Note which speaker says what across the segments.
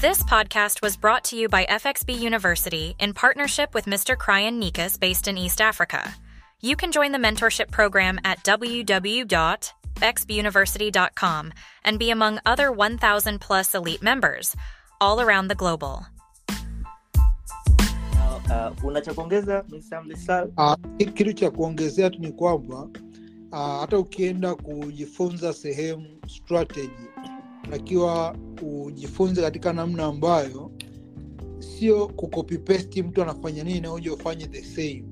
Speaker 1: This podcast was brought to you by FXB University in partnership with Mr. Kryan Nikas based in East Africa. You can join the mentorship program at www.xbuniversity.com and be among other 1,000 plus elite members all around the global.
Speaker 2: Uh, una cha kuongeza Mr. Mlisal?
Speaker 3: Uh, kitu cha kuongezea tu ni kwamba uh, hata ukienda kujifunza sehemu strategy takiwa ujifunze katika namna ambayo sio kukopipesti mtu anafanya nini na uje ufanye the same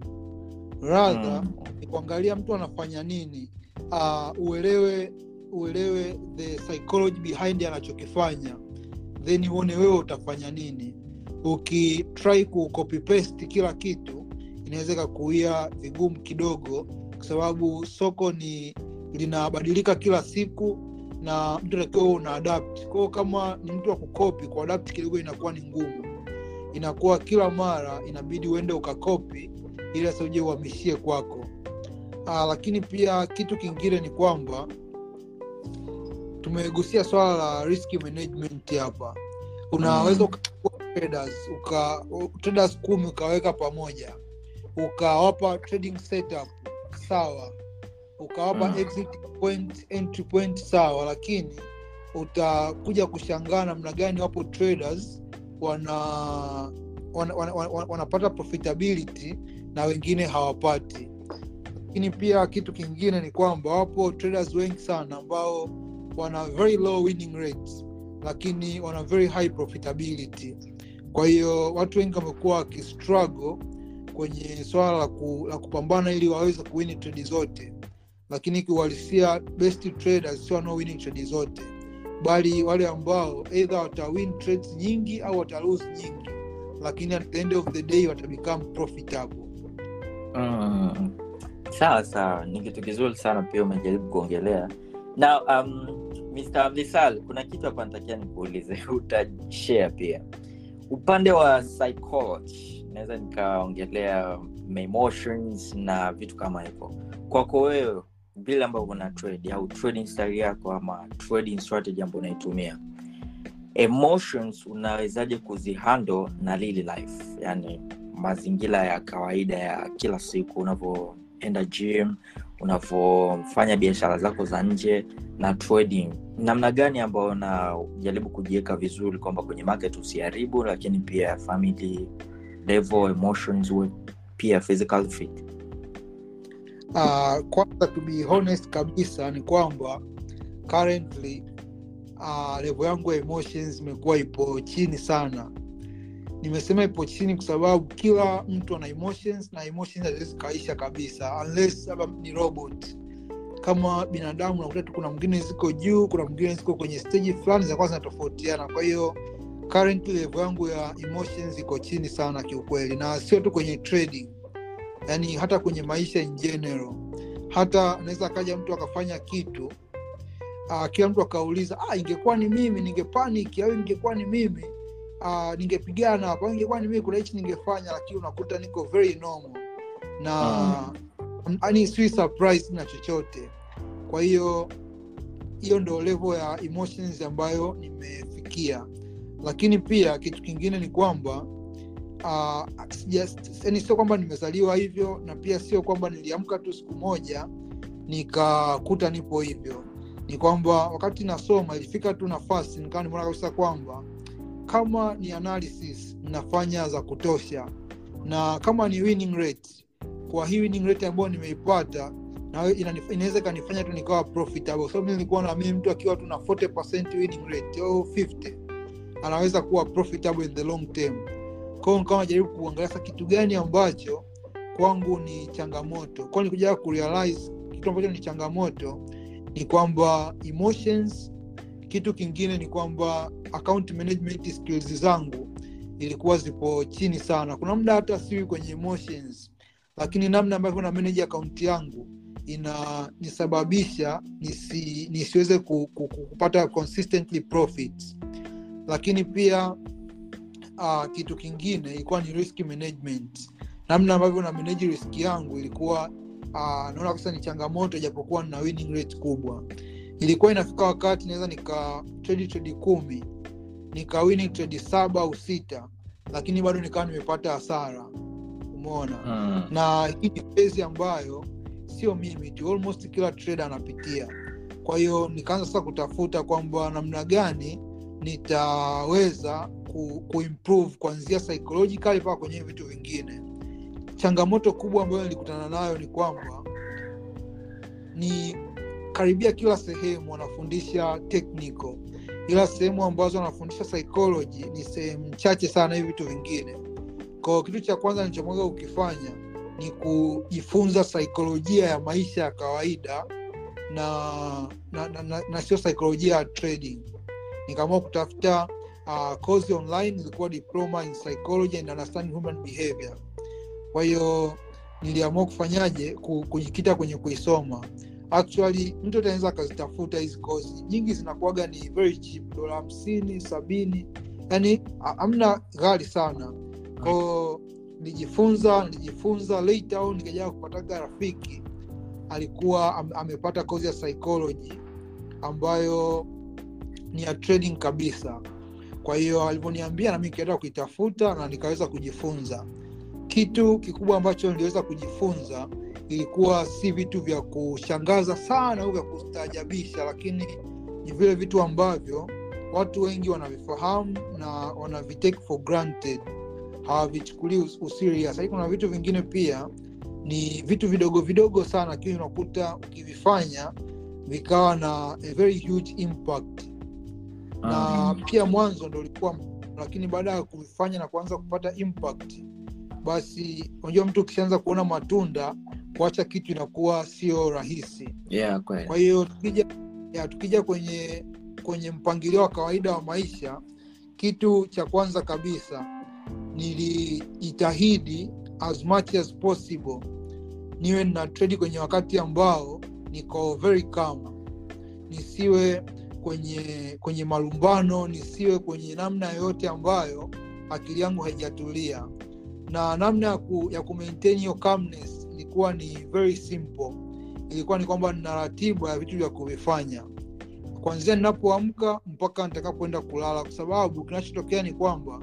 Speaker 3: rather
Speaker 2: Mm.
Speaker 3: ni kuangalia mtu anafanya nini uh, uelewe uelewe the psychology behind anachokifanya then uone wewe utafanya nini ukitrai kucopy-paste kila kitu inaweza ikakuia vigumu kidogo kwa sababu soko ni linabadilika kila siku na mtu takiwa una adapt. Kwao kama ni mtu wa kukopi kuadapt kidogo inakuwa ni ngumu. Inakuwa kila mara inabidi uende ukakopi ili sasa uje uhamishie kwako. Aa, lakini pia kitu kingine ni kwamba tumegusia swala la risk management hapa. Unaweza
Speaker 2: Mm.
Speaker 3: traders uka traders kumi ukaweka pamoja ukawapa trading setup sawa ukawapa
Speaker 2: Mm.
Speaker 3: exit point entry point sawa lakini utakuja kushangaa namna gani wapo traders wana wana, wana, wana, wanapata profitability na wengine hawapati. Lakini pia kitu kingine ni kwamba wapo traders wengi sana ambao wana very low winning rates lakini wana very high profitability. Kwa hiyo watu wengi wamekuwa wakistruggle kwenye swala la, ku, la kupambana ili waweze kuwini trade zote lakini kiuhalisia best traders sio wanaowini trade zote bali wale ambao eidha watawin trades nyingi au watalose nyingi lakini at the end of the day watabecome profitable.
Speaker 2: Mm. sawa sawa. Ni kitu kizuri sana pia umejaribu kuongelea. Na um, Mr. visal kuna kitu hapa natakia nikuulize. Utashare pia. Upande wa psychology naweza nikaongelea emotions na vitu kama hivyo. Kwako wewe vile ambavyo una trade au trading style yako ama trading strategy ambayo unaitumia. Emotions unawezaje kuzihandle na lili life? Yani mazingira ya kawaida ya kila siku unavyoenda gym unavyofanya biashara zako za nje na trading. Namna gani ambayo unajaribu kujiweka vizuri kwamba kwenye market usiharibu lakini pia family level emotions pia physical fit
Speaker 3: uh, kwanza to be honest kabisa ni kwamba currently uh, levo yangu ya emotions imekuwa ipo chini sana. Nimesema ipo chini kwa sababu kila mtu ana emotions na emotions haziwezi kaisha kabisa unless labda ni robot. Kama binadamu nakuta tu kuna mwingine ziko juu kuna mwingine ziko kwenye stage fulani zinakuwa zinatofautiana. Kwa hiyo currently level yangu ya emotions iko chini sana kiukweli na sio tu kwenye trading yani hata kwenye maisha in general hata anaweza akaja mtu akafanya kitu uh, kila mtu akauliza ah, ingekuwa ni mimi ningepaniki au ingekuwa ni mimi uh, ningepigana hapo ingekuwa ni mimi kuna hichi ningefanya lakini unakuta niko very normal. Na yani swi surprise na chochote. Kwa hiyo hiyo ndo level ya emotions ambayo nimefikia. Lakini pia kitu kingine ni kwamba uh, yani sio kwamba nimezaliwa hivyo na pia sio kwamba niliamka tu siku moja nikakuta nipo hivyo. Ni kwamba wakati nasoma ilifika tu nafasi nikawa nimeona kabisa kwamba kama ni analysis nafanya za kutosha na kama ni winning rate kwa hii winning rate ambayo nimeipata na inaweza ikanifanya tu nikawa profitable. So nilikuwa na naamini mtu akiwa tu na 40 winning rate au 50 anaweza kuwa profitable in the long term kwao nikawa najaribu kuangalia sa kitu gani ambacho kwangu ni changamoto. Kwao nikuja kurealize kitu ambacho ni changamoto ni kwamba emotions kitu kingine ni kwamba account management skills zangu ilikuwa zipo chini sana. Kuna muda hata siwi kwenye emotions lakini namna ambavyo na manage akaunti yangu inanisababisha nisi, nisiweze ku, ku, ku, kupata consistently profits. Lakini pia uh, kitu kingine ilikuwa ni risk management. Namna ambavyo na manage risk yangu ilikuwa uh, naona kabisa ni changamoto ijapokuwa na winning rate kubwa. Ilikuwa inafika wakati naweza nika trade trade kumi nika winning trade saba au sita lakini bado nikawa nimepata hasara. Umeona?
Speaker 2: Mm.
Speaker 3: na hii ni phase ambayo sio mimi tu almost kila trader anapitia. Kwa hiyo nikaanza sasa kutafuta kwamba namna gani nitaweza ku, kuimprove kuanzia psychologically mpaka kwenye vitu vingine. Changamoto kubwa ambayo nilikutana nayo ni kwamba ni karibia kila sehemu wanafundisha technical. Ila sehemu ambazo wanafundisha psychology ni sehemu chache sana hivi vitu vingine. Kwao kitu cha kwanza nilichomwaga kukifanya ni kujifunza saikolojia ya maisha ya kawaida na na, na, na, na sio saikolojia ya trading nikaamua kutafuta uh, course online ilikuwa diploma in psychology and understanding human behavior. Kwa hiyo niliamua kufanyaje kujikita kwenye kuisoma. Actually mtu ataweza akazitafuta hizi kozi. Nyingi zinakuaga ni very cheap dola hamsini sabini. Yani hamna ghali sana. Kwao nilijifunza nilijifunza later on nikajaa kupataga rafiki. Alikuwa am, amepata kozi ya psychology ambayo ni ya trading kabisa. Kwa hiyo alivyoniambia nami nikaenda kuitafuta na nikaweza kujifunza. Kitu kikubwa ambacho niliweza kujifunza ilikuwa si vitu vya kushangaza sana au vya kustaajabisha lakini ni vile vitu ambavyo watu wengi wanavifahamu na wanavitake for granted. Hawavichukulii us- userious lakini kuna vitu vingine pia ni vitu vidogo vidogo sana lakini unakuta ukivifanya vikawa na a very huge impact na pia mwanzo ndo ulikuwa lakini baada ya kuvifanya na kuanza kupata impact basi unajua mtu ukishaanza kuona matunda kuacha kitu inakuwa sio rahisi.
Speaker 2: Yeah, kweli.
Speaker 3: kwa hiyo tukija, ya, tukija kwenye kwenye mpangilio wa kawaida wa maisha kitu cha kwanza kabisa nilijitahidi as much as possible niwe na trade kwenye wakati ambao niko very calm. Nisiwe kwenye kwenye malumbano nisiwe kwenye namna yoyote ambayo akili yangu haijatulia. Na namna ya, ku, ya kumaintain hiyo calmness ilikuwa ni very simple. Ilikuwa ni kwamba nina ratiba ya vitu vya kuvifanya. Kwanzia ninapoamka mpaka nitakapoenda kulala kwa sababu kinachotokea ni kwamba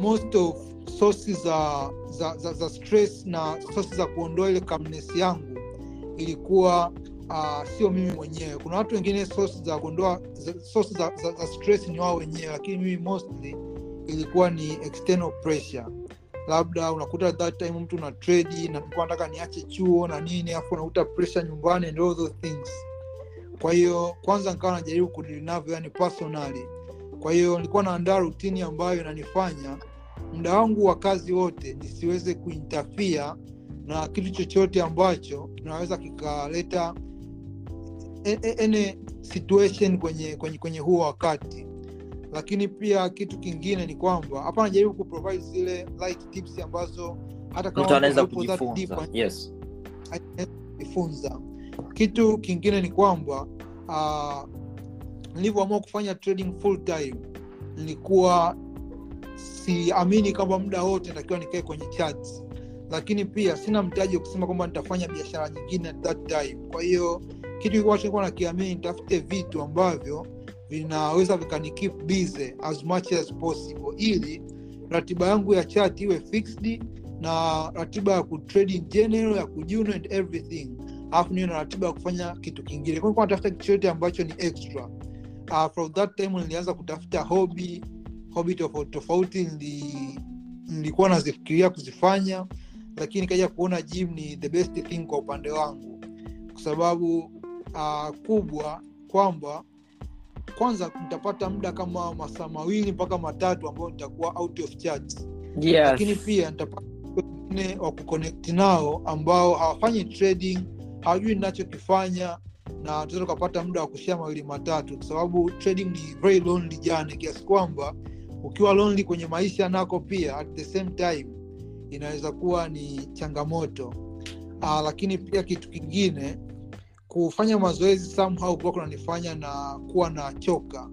Speaker 3: most of sources za, za, za, za stress na sources za kuondoa ile calmness yangu ilikuwa uh, sio mimi mwenyewe. Kuna watu wengine sources za kuondoa za- za, za, za stress ni wao wenyewe lakini mimi mostly ilikuwa ni external pressure. Labda unakuta that time mtu na trade na nataka niache chuo na nini afu unakuta pressure nyumbani and all those things. Kwa hiyo kwanza nikawa najaribu kudili navyo yani personally. Kwa hiyo nilikuwa naandaa rutini ambayo inanifanya muda wangu wa kazi wote nisiweze kuintafia na kitu chochote ambacho kinaweza kikaleta any situation kwenye, kwenye, kwenye huo wakati. Lakini pia kitu kingine ni kwamba hapa anajaribu kuprovide zile light tips ambazo hata kama
Speaker 2: anaweza kujifunza. yes.
Speaker 3: kitu kingine ni kwamba uh, nilivyoamua kufanya trading full time nilikuwa siamini kwamba muda wote natakiwa nikae kwenye charts. Lakini pia sina mtaji wa kusema kwamba nitafanya biashara nyingine at that time. Kwa hiyo kitu ambacho nilikuwa nakiamini nitafute vitu ambavyo vinaweza vikanikeep busy as much as possible ili ratiba yangu ya chat iwe fixed na ratiba ya kutrade in general ya kujuno and everything. Alafu niwe na ratiba ya kufanya kitu kingine. Kwa natafuta kitu ambacho ni extra. Uh, from that time nilianza kutafuta hobi hobi tofauti tofauti nilikuwa nazifikiria kuzifanya lakini kaja kuona gym ni the best thing kwa upande wangu. Kwa sababu uh, kubwa kwamba kwanza nitapata muda kama masaa mawili mpaka matatu ambayo nitakuwa out of charts lakini pia nitapata wengine wa kuconnect nao ambao hawafanyi trading hawajui ninachokifanya na tunaweza tukapata muda wa kushia mawili matatu kwa sababu trading ni very lonely jani kiasi kwamba ukiwa lonely kwenye maisha nako pia at the same time inaweza kuwa ni changamoto. Uh, lakini pia kitu kingine kufanya mazoezi somehow kuwa kunanifanya na kuwa na choka.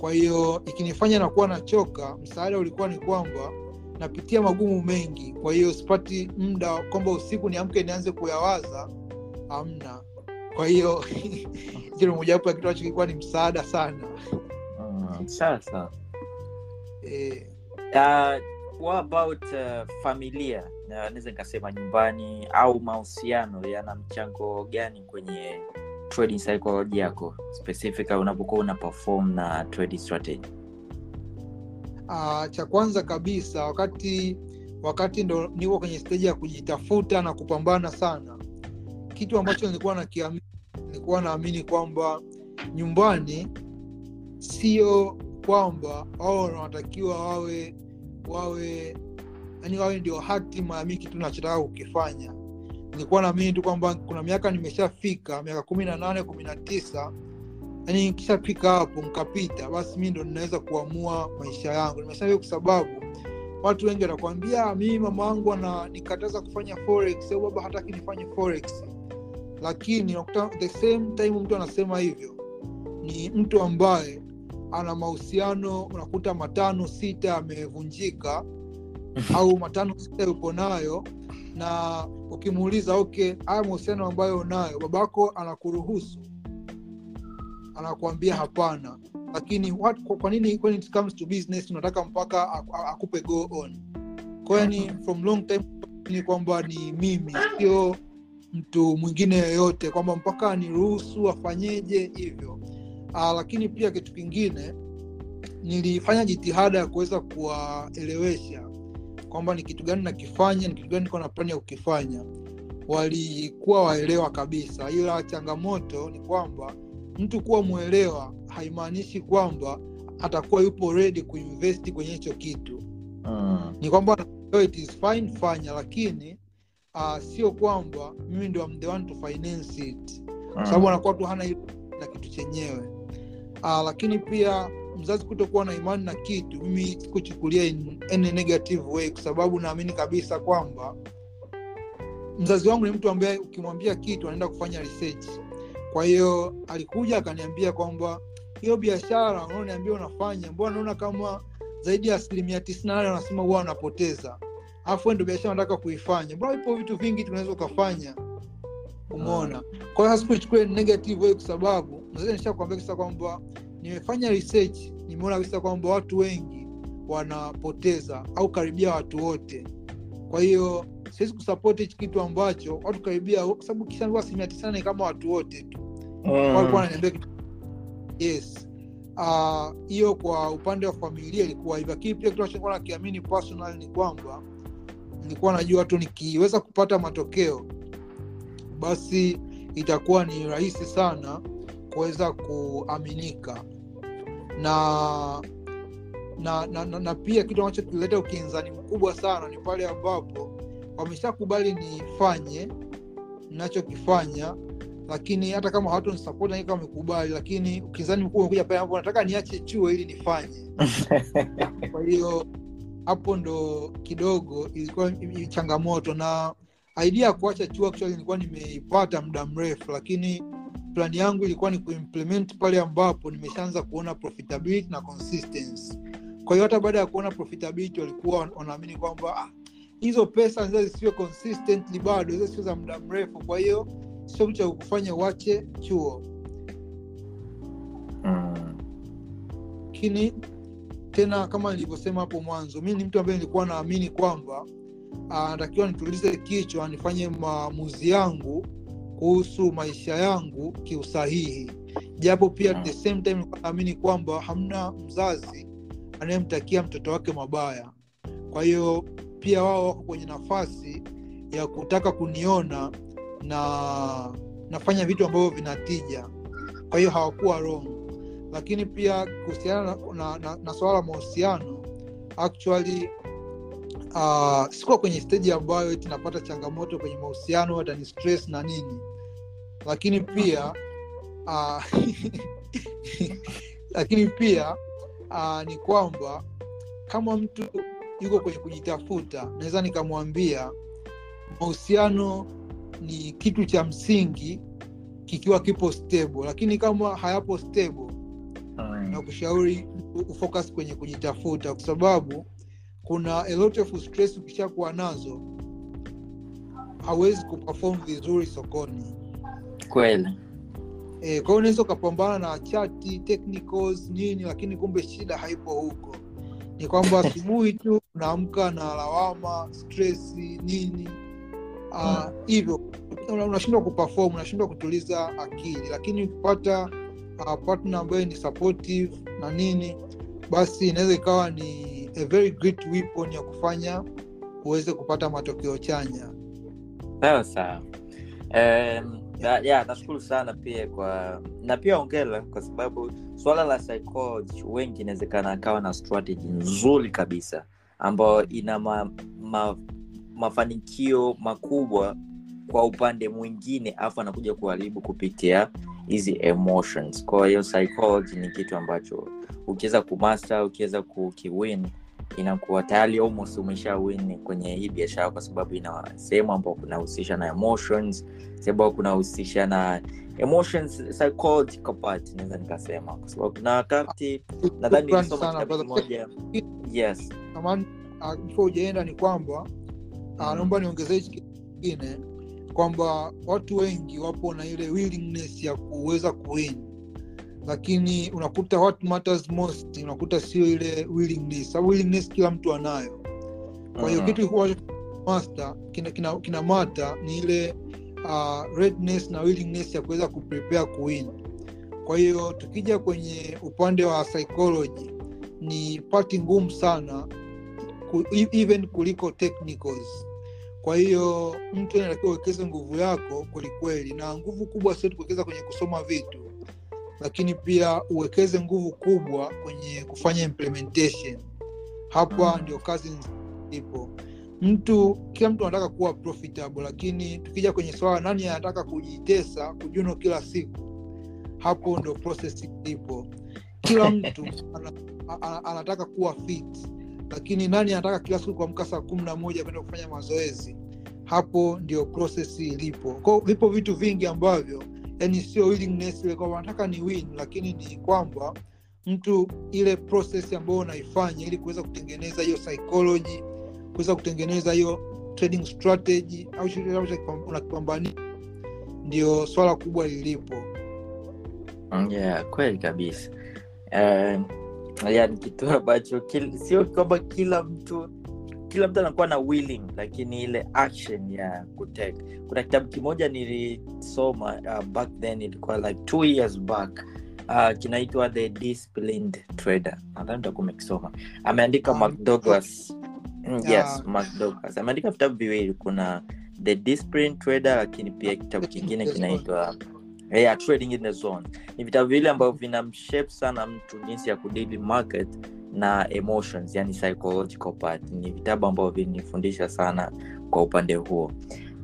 Speaker 3: Kwa hiyo ikinifanya na kuwa na choka msaada ulikuwa ni kwamba napitia magumu mengi. Kwa hiyo sipati muda kwamba usiku niamke nianze kuyawaza amna kwa hiyo hicho ni mojawapo ya kitu ambacho kilikuwa ni msaada sana.
Speaker 2: Mm,
Speaker 3: e,
Speaker 2: uh, what about uh, familia naweza nikasema nyumbani au mahusiano yana mchango gani kwenye trading psychology yako? Specific unapokuwa una perform na trading strategy?
Speaker 3: Uh, cha kwanza kabisa wakati wakati ndo niko kwenye steji ya kujitafuta na kupambana sana kitu ambacho nilikuwa nilikuwa naamini kwamba nyumbani sio kwamba wao wanatakiwa wawe wawe yani wawe ndio haki maamiki mi nachotaka kukifanya. Nilikuwa naamini tu kwamba kuna miaka nimeshafika miaka kumi na nane kumi na tisa yani nikishafika hapo nkapita basi mi ndo ninaweza kuamua maisha yangu. Nimesema hiyo kwa sababu watu wengi wanakuambia mimi mama wangu ananikataza kufanya forex au baba hataki nifanye forex. Lakini the same time mtu anasema hivyo ni mtu ambaye ana mahusiano unakuta matano sita yamevunjika au matano sita yupo nayo na ukimuuliza okay haya mahusiano ambayo unayo babako anakuruhusu? Anakuambia hapana. Lakini what, kwa, nini when it comes to business unataka mpaka akupe go on? Kwao ni from long time ni kwamba ni mimi sio mtu mwingine yoyote kwamba mpaka aniruhusu afanyeje hivyo. Uh, lakini pia kitu kingine nilifanya jitihada ya kuweza kuwaelewesha kwamba ni kitu gani nakifanya ni kitu gani niko na plani ya kukifanya. Walikuwa waelewa kabisa. Ila changamoto ni kwamba mtu kuwa mwelewa haimaanishi kwamba atakuwa yupo redi kuinvesti kwenye hicho kitu.
Speaker 2: Mm.
Speaker 3: ni kwamba it is fine fanya lakini uh, sio kwamba mimi ndio am the one to finance it. Kwa sababu anakuwa tu hana na kitu chenyewe. Uh, lakini pia mzazi kutokuwa na imani na kitu mimi sikuchukulia in negative way kwa sababu naamini kabisa kwamba mzazi wangu ni mtu ambaye ukimwambia kitu anaenda kufanya research. Kwa hiyo alikuja akaniambia kwamba hiyo biashara unaoniambia unafanya mbona naona kama zaidi ya asilimia tisini nane wanasema huwa wanapoteza. Alafu ndo biashara nataka kuifanya. Mbona ipo vitu vingi tunaweza ukafanya. Umeona? Kwa hiyo sikuichukua negative way kwa sababu naweza nishakwambia kisa kwamba nimefanya research nimeona kabisa kwamba watu wengi wanapoteza au karibia watu wote. Kwa hiyo siwezi kusapoti hichi kitu ambacho watu karibia kwa sababu asilimia tisini kama watu wote tu. Walikuwa wananiambia kitu. Yes. Ah, hiyo uh, kwa upande wa familia ilikuwa hivyo lakini pia kitu nachokuwa nakiamini personal ni kwamba nilikuwa najua tu nikiweza kupata matokeo basi itakuwa ni rahisi sana kuweza kuaminika na na, na, na, na pia kitu ambacho kilileta ukinzani mkubwa sana ni pale ambapo wameshakubali nifanye nachokifanya lakini hata kama watu nisapoti wamekubali lakini ukinzani mkubwa umekuja pale ambapo nataka niache chuo ili nifanye. Kwa hiyo hapo ndo kidogo ilikuwa changamoto na idea ya kuacha chuo actually nilikuwa nimeipata muda mrefu lakini plani yangu ilikuwa ni kuimplement pale ambapo nimeshaanza kuona profitability na consistency kwa hiyo hata baada ya kuona profitability walikuwa wanaamini kwamba ah, hizo pesa zinaweza zisiwe consistently bado hizo sio za muda mrefu kwa hiyo sio kitu cha kufanya uache chuo
Speaker 2: Mm.
Speaker 3: tena kama nilivyosema hapo mwanzo mi ni mtu ambaye nilikuwa naamini kwamba anatakiwa nitulize kichwa nifanye maamuzi yangu kuhusu maisha yangu kiusahihi. Japo pia at the same time naamini kwamba hamna mzazi anayemtakia mtoto wake mabaya. Kwa hiyo pia wao wako kwenye nafasi ya kutaka kuniona na nafanya vitu ambavyo vinatija. Kwa hiyo hawakuwa wrong. Lakini pia kuhusiana na, na, na, na swala la mahusiano actually uh, sikuwa kwenye steji ambayo tunapata changamoto kwenye mahusiano hata ni stress na nini. Lakini pia uh, lakini pia uh, ni kwamba kama mtu yuko kwenye kujitafuta naweza nikamwambia mahusiano ni kitu cha msingi kikiwa kipo stable. Lakini kama hayapo stable na kushauri ufocus kwenye kujitafuta kwa sababu kuna a lot of stress ukishakuwa nazo hawezi kuperform vizuri sokoni.
Speaker 2: Kweli.
Speaker 3: E, kwa hiyo unaweza ukapambana na chati technicals nini lakini kumbe shida haipo huko. Ni kwamba asubuhi tu unaamka na lawama stress nini. Ah, hivyo una- unashindwa kuperform unashindwa kutuliza akili. Lakini ukipata uh, partner ambayo ni supportive na nini basi inaweza ikawa ni a very great weapon ya kufanya uweze kupata matokeo chanya.
Speaker 2: Sawa sawa. Um, ya nashukuru sana pia kwa na pia ongela kwa sababu swala la psychology wengi inawezekana akawa na strategy nzuri kabisa ambayo ina ma, ma, mafanikio makubwa kwa upande mwingine afu anakuja kuharibu kupitia hizi emotions. Kwa hiyo psychology ni kitu ambacho ukiweza kumaster ukiweza kukiwin inakuwa tayari almost umesha win kwenye hii biashara kwa sababu ina sehemu ambao kunahusisha na emotions sehemu ambao kunahusisha na emotions psychological part naweza nikasema. Kwa sababu kuna wakati nadhani nilisoma kitabu kimoja. Yes.
Speaker 3: Uh, before ujaenda ni kwamba uh, naomba niongezee hichi kingine kwamba watu wengi wapo na ile willingness ya kuweza kuwin lakini unakuta what matters most unakuta sio ile willingness. Sababu willingness kila mtu anayo. Kwa hiyo
Speaker 2: Mhm.
Speaker 3: kitu master kina, kina, kina mata ni ile uh, readiness na willingness ya kuweza kuprepare kuwin kwa hiyo tukija kwenye upande wa psychology ni pati ngumu sana ku, e- even kuliko technicals. Kwa hiyo mtu anatakiwa uwekeze nguvu yako kwelikweli na nguvu kubwa sio tukuwekeza kwenye kusoma vitu lakini pia uwekeze nguvu kubwa kwenye kufanya implementation. Hapa
Speaker 2: Mm.
Speaker 3: ndio kazi ipo mtu kila mtu anataka kuwa profitable lakini tukija kwenye swala nani anataka kujitesa kujuno kila siku hapo ndio process ipo. Kila mtu ana, ana, anataka kuwa fit lakini nani anataka kila siku kuamka saa kumi na moja kwenda kufanya mazoezi hapo ndio process ilipo. Kwao vipo vitu vingi ambavyo yani sio willingness ile nataka ni win lakini ni kwamba mtu ile process ambayo unaifanya ili kuweza kutengeneza hiyo psychology kuweza kutengeneza hiyo trading strategy au chochote unakipambania ndio swala kubwa lilipo.
Speaker 2: Yeah, kweli kabisa. Uh, yani kitu ambacho sio kwamba kila mtu kila mtu anakuwa na willing lakini ile action ya kutake. Kuna kitabu kimoja nilisoma uh, back then ilikuwa like two years back uh, kinaitwa the disciplined trader. Nadhani utakuwa umekisoma. Ameandika
Speaker 3: Um,
Speaker 2: mark douglas. Mm, yes mark ameandika vitabu viwili. Kuna the disciplined trader lakini pia kitabu kingine kinaitwa yeah, trading in the zone. Ni vitabu vile ambavyo vinamshape sana mtu jinsi ya kudili market na emotions yani psychological part. Ni vitabu ambavyo vinifundisha sana kwa upande huo.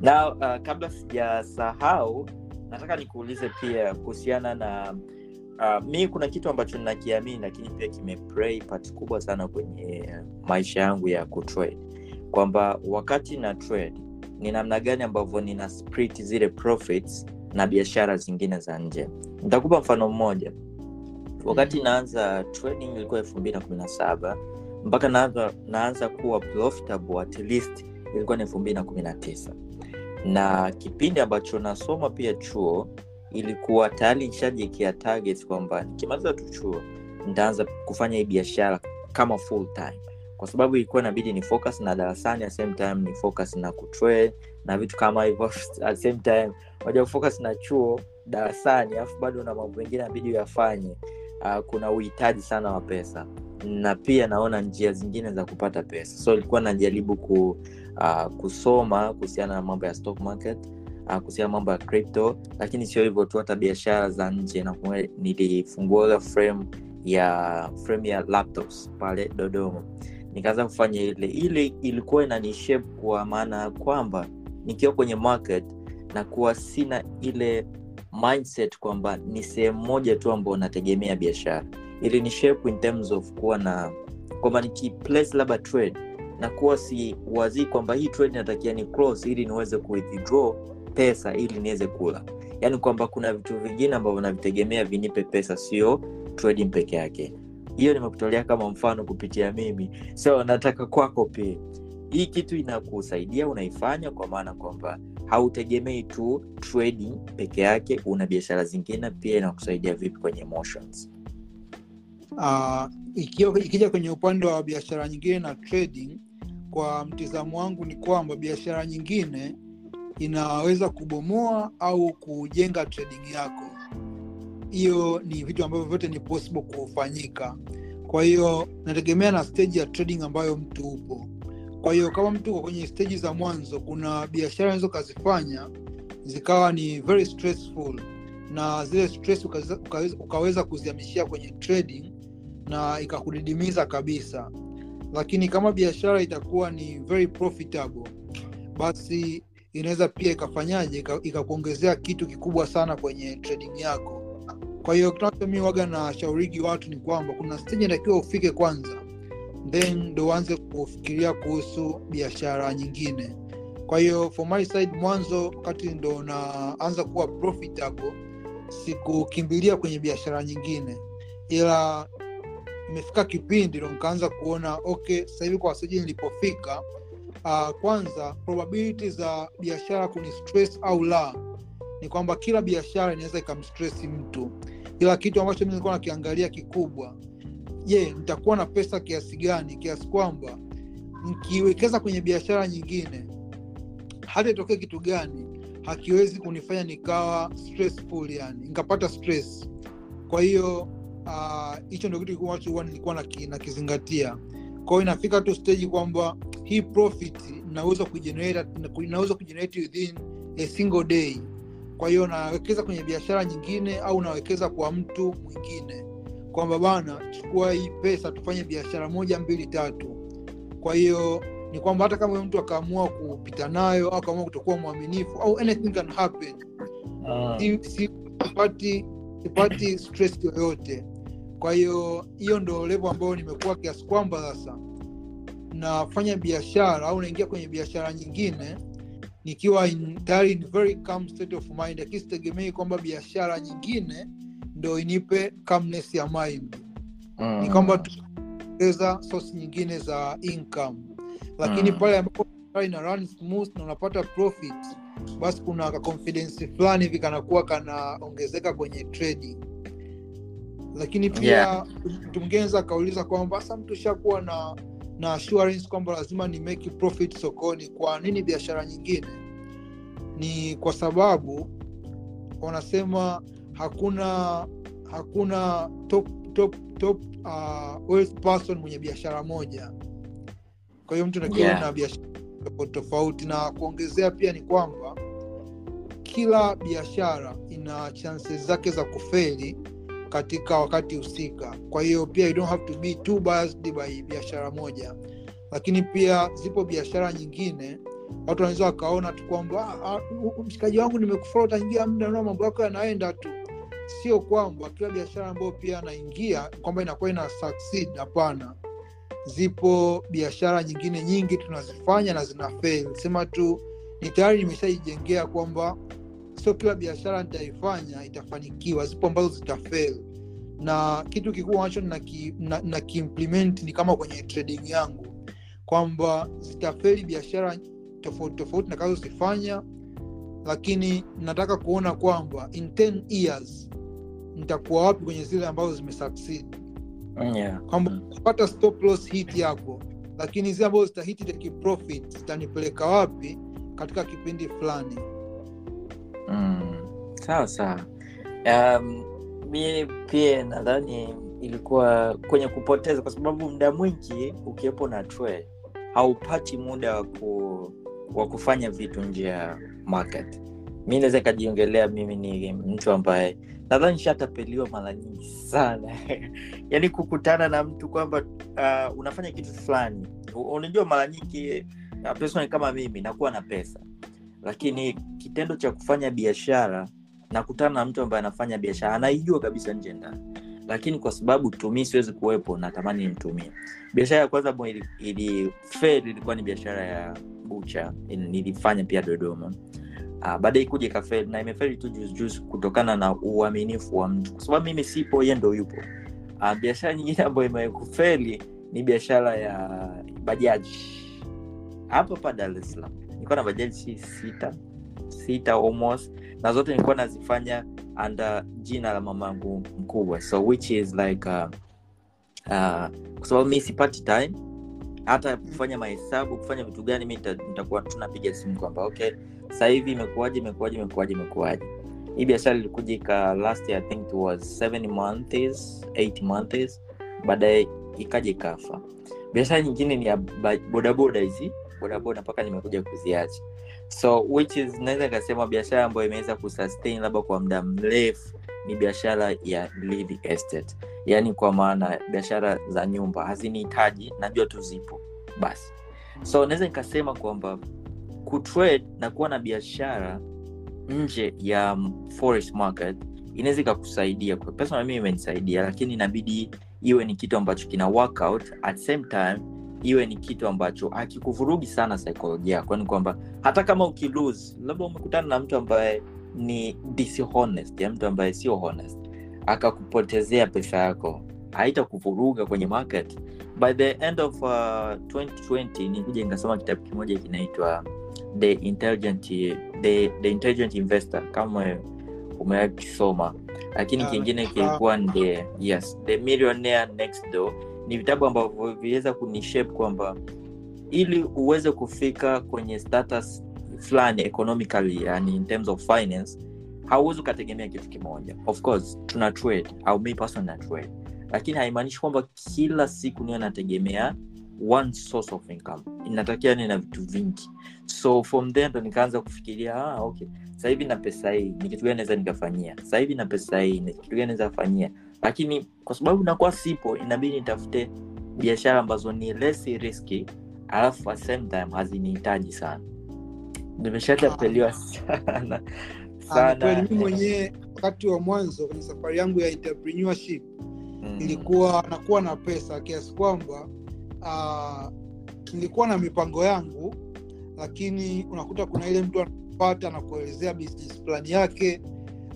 Speaker 2: Na uh, kabla sijasahau nataka nikuulize pia kuhusiana na uh, mi kuna kitu ambacho ninakiamini lakini pia kimeplay part kubwa sana kwenye maisha yangu ya kutrade. Kwamba wakati na trade ni namna gani ambavyo nina split zile profits na biashara zingine za nje. Nitakupa mfano mmoja wakati
Speaker 3: Mhm.
Speaker 2: naanza trading ilikuwa elfu mbili na kumi na saba mpaka naanza, naanza kuwa profitable at least ilikuwa ni elfu mbili na kumi na tisa. Na kipindi ambacho nasoma pia chuo ilikuwa tayari nishajiekea target kwamba nikimaliza tu chuo nitaanza kufanya hii biashara kama full time. Kwa sababu ilikuwa inabidi ni focus na darasani at same time ni focus na kutrade na vitu kama hivyo. At same time moja kufocus na chuo darasani alafu bado na mambo mengine inabidi uyafanye uh, kuna uhitaji sana wa pesa. Na pia naona njia zingine za kupata pesa. So ilikuwa najaribu ku, uh, kusoma kuhusiana na mambo ya stock market uh, kuhusiana na mambo ya crypto lakini sio hivyo tu hata biashara za nje nilifungua frame ya frame ya laptops pale dodoma. Nikaanza kufanya ile ile ilikuwa inanishape kwa maana ya kwamba nikiwa kwenye market na kuwa sina ile mindset kwamba ni sehemu moja tu ambao nategemea biashara. Ili ni shape in terms of kuwa na kwamba nikiplace labda trade na kuwa si wazii kwamba hii trade natakia ni close ili niweze kuwithdraw pesa ili niweze kula. Yaani kwamba kuna vitu vingine ambavyo navitegemea vinipe pesa sio trading peke yake. Hiyo nimekutolea kama mfano kupitia mimi. So nataka kwako pia. Hii kitu inakusaidia unaifanya kwa maana kwamba hautegemei tu trading peke yake una biashara zingine pia inakusaidia vipi kwenye emotions?
Speaker 3: Uh, ikija kwenye upande wa biashara nyingine na trading kwa mtizamo wangu ni kwamba biashara nyingine inaweza kubomoa au kujenga trading yako. Hiyo ni vitu ambavyo vyote ni possible kufanyika. Kwa hiyo nategemea na stage ya trading ambayo mtu upo kwa hiyo kama mtu uko kwenye steji za mwanzo kuna biashara unaweza ukazifanya zikawa ni very stressful. Na zile stress ukaweza, ukaweza, ukaweza kuzihamishia kwenye trading na ikakudidimiza kabisa. Lakini kama biashara itakuwa ni very profitable basi inaweza pia ikafanyaje ikakuongezea kitu kikubwa sana kwenye trading yako. Kwa hiyo kinachomi waga na shaurigi watu ni kwamba kuna steji inatakiwa ufike kwanza then ndo uanze kufikiria kuhusu biashara nyingine. Kwa hiyo for my side mwanzo wakati ndo naanza kuwa profitable sikukimbilia kwenye biashara nyingine. Ila imefika kipindi ndo nikaanza kuona okay sahivi kwa saji nilipofika uh, kwanza probability za biashara kuni stress au la ni kwamba kila biashara inaweza ikamstresi mtu. Ila kitu ambacho mi nilikuwa nakiangalia kikubwa je nitakuwa na pesa kiasi gani kiasi kwamba nikiwekeza kwenye biashara nyingine hata itokee kitu gani hakiwezi kunifanya nikawa stressful yani nikapata stress. Kwa hiyo hicho uh, ndo kitu ambacho huwa nilikuwa nakizingatia. Kwa inafika tu stage kwamba hii profit naweza kuigenerate kujenerate within a single day. Kwa hiyo nawekeza kwenye biashara nyingine au nawekeza kwa mtu mwingine kwamba bana chukua hii pesa tufanye biashara moja mbili tatu. Kwa hiyo ni kwamba hata kama mtu akaamua kupita nayo au akaamua kutokuwa mwaminifu au anything can happen
Speaker 2: Ah.
Speaker 3: si, si, sipati sipati stress yoyote. Kwa hiyo hiyo ndo levo ambayo nimekuwa kiasi kwamba sasa nafanya biashara au naingia kwenye biashara nyingine nikiwa in, tayari in very calm state of mind. Lakini sitegemei kwamba biashara nyingine ndo inipe calmness ya mind
Speaker 2: Mm.
Speaker 3: ni kwamba tuongeza sosi nyingine za income lakini
Speaker 2: Mm.
Speaker 3: pale ambapo ina run smooth na unapata profit basi kuna kaconfidence fulani hivi kanakuwa kanaongezeka kwenye trading lakini pia
Speaker 2: Yeah.
Speaker 3: mtu mwingine anaweza akauliza kwamba sasa mtu shakuwa na na assurance kwamba lazima ni make profit sokoni kwa nini biashara nyingine ni kwa sababu wanasema hakuna hakuna top top top uh, wealth person mwenye biashara moja. Kwa hiyo mtu nakiona
Speaker 2: Yeah.
Speaker 3: na biashara tofauti tofauti na kuongezea pia ni kwamba kila biashara ina chances zake za kufeli katika wakati husika. Kwa hiyo pia you don't have to be too biased by biashara moja. Lakini pia zipo biashara nyingine watu wanaweza wakaona tu kwamba "Ah, ah, mshikaji wangu nimekufollow tangia muda naona mambo yako yanaenda tu sio kwamba kila biashara ambayo pia anaingia kwamba inakuwa ina succeed hapana. Zipo biashara nyingine nyingi tunazifanya na zina fail. Sema tu ni tayari nimeshajijengea kwamba sio kila biashara nitaifanya itafanikiwa. Zipo ambazo zitafail na kitu kikubwa ambacho na, kiimplement ni kama kwenye trading yangu. Kwamba zitafeli biashara tofauti tofauti nakazozifanya lakini nataka kuona kwamba in 10 years nitakuwa wapi kwenye zile ambazo zimesucceed
Speaker 2: Mm, yeah.
Speaker 3: kwamba
Speaker 2: Mm.
Speaker 3: kupata stop loss hit lakini zile ambazo zitahiti the profit zitanipeleka wapi katika kipindi fulani
Speaker 2: Mm. sawa sawa um, mi pia nadhani ilikuwa kwenye kupoteza kwa sababu muda mwingi ukiwepo na trade haupati muda wa ku, wa kufanya vitu nje ya market mi naweza ikajiongelea mimi ni mtu ambaye nadhani shatapeliwa mara nyingi sana. Yaani kukutana na mtu kwamba uh, unafanya kitu fulani. Unajua mara nyingi uh, personally kama mimi nakuwa na pesa. Lakini kitendo cha kufanya biashara nakutana na mtu ambaye anafanya biashara anaijua kabisa nje ndani. Lakini kwa sababu tumii siwezi kuwepo natamani nimtumie. Biashara ya kwanza ambayo ili, ili ilikuwa ni biashara ya bucha. Nilifanya pia dodoma baadaye ikuja ikafeli na imefeli tu juzijuzi kutokana na uaminifu wa mtu. Kwa sababu mimi sipo ye ndo yupo. Uh, biashara nyingine ambayo imekufeli ni biashara ya bajaji. Hapa pa dar es na bajaji si sita sita almost na zote nilikuwa nazifanya under jina la mamangu mkubwa. So which is like uh, uh, kwa sababu mi sipati time hata kufanya mahesabu kufanya vitu gani mi nitakuwa tunapiga simu kwamba okay sasa hivi imekuaji imekuwaje imekuwaje imekuwaje? Hii biashara ilikuja ika last year, i think it was seven months eight months. Baadaye ikaja ikafa. Biashara nyingine ni ya bodaboda hizi. Bodaboda mpaka nimekuja kuziacha. So which is naweza ikasema biashara ambayo imeweza kusustain labda kwa muda mrefu ni biashara ya real estate. Yaani kwa maana biashara za nyumba hazinihitaji najua tu zipo. Basi. So naweza nikasema kwamba kutrade na kuwa na biashara nje ya forex market inaweza ikakusaidia. Personal mimi imenisaidia lakini inabidi iwe ni kitu ambacho kina workout at same time iwe ni kitu ambacho akikuvurugi sana saikolojia yako. Ni kwamba hata kama ukilose labda umekutana na mtu ambaye ni dishonest ya mtu ambaye sio honest akakupotezea pesa yako haitakuvuruga kwenye market. By the end of uh, 2020 nikuja nikasoma kitabu kimoja kinaitwa the intelligent, the, the intelligent investor kama umewakisoma lakini
Speaker 3: Ah,
Speaker 2: kingine
Speaker 3: ah.
Speaker 2: kilikuwa ni the, yes, the millionaire next door. Ni vitabu ambavyo viliweza kunishape kwamba ili uweze kufika kwenye status fulani economically yani in terms of finance hauwezi ukategemea kitu kimoja. Of course tuna trade au mi personal na trade. Lakini haimaanishi kwamba kila siku niwe nategemea one source of income. Inatakiwa ni na vitu vingi. So from there ndo nikaanza kufikiria ah, okay. Sahivi na pesa hii ni kitu gani naweza nikafanyia? Sahivi na pesa hii ni kitu gani naweza fanyia? Lakini kwa sababu nakuwa sipo inabidi nitafute biashara ambazo ni less risky alafu at same time hazinihitaji sana. Nimeshatapeliwa sana.
Speaker 3: Ah,
Speaker 2: sana.
Speaker 3: mwenyewe wakati wa mwanzo kwenye safari yangu ya entrepreneurship
Speaker 2: Mm.
Speaker 3: ilikuwa nakuwa na pesa kiasi kwamba uh, nilikuwa na mipango yangu lakini unakuta kuna ile mtu anapata na kuelezea business plan yake.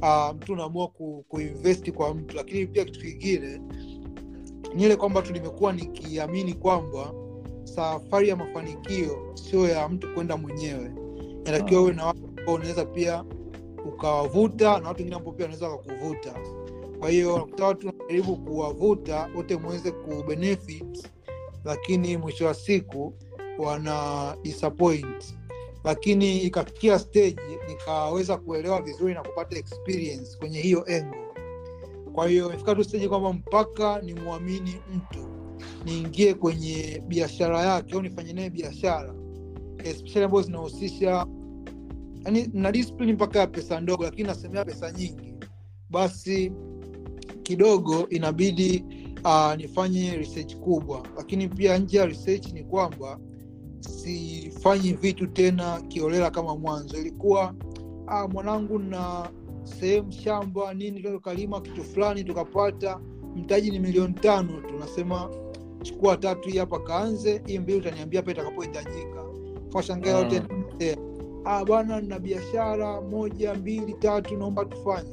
Speaker 3: Uh, mtu unaamua ku, kuinvesti kwa mtu. Lakini pia kitu kingine ni ile kwamba tu nimekuwa nikiamini kwamba safari ya mafanikio sio ya mtu kwenda mwenyewe. Inatakiwa uwe na watu ambao unaweza pia ukawavuta na watu wengine ambao pia wanaweza wakakuvuta. Kwa hiyo nakuta watu najaribu kuwavuta wote mweze kubenefit lakini mwisho wa siku wana disappoint. Lakini ikafikia stage nikaweza kuelewa vizuri na kupata experience kwenye hiyo engo kwa hiyo imefika tu stage kwamba mpaka nimwamini mtu niingie kwenye biashara yake au nifanye naye biashara especially ambazo zinahusisha yani na discipline mpaka ya pesa ndogo lakini nasemea pesa nyingi basi kidogo inabidi uh, nifanye research kubwa. Lakini pia nje ya research ni kwamba sifanyi vitu tena kiolela kama mwanzo. Ilikuwa ah, mwanangu na sehemu shamba nini tukalima kitu fulani tukapata mtaji ni milioni tano tunasema chukua tatu hii hapa kaanze hii mbili utaniambia pa itakapohitajika. Kashangaa yote
Speaker 2: Mm.
Speaker 3: ah, bwana na biashara moja mbili tatu naomba tufanye.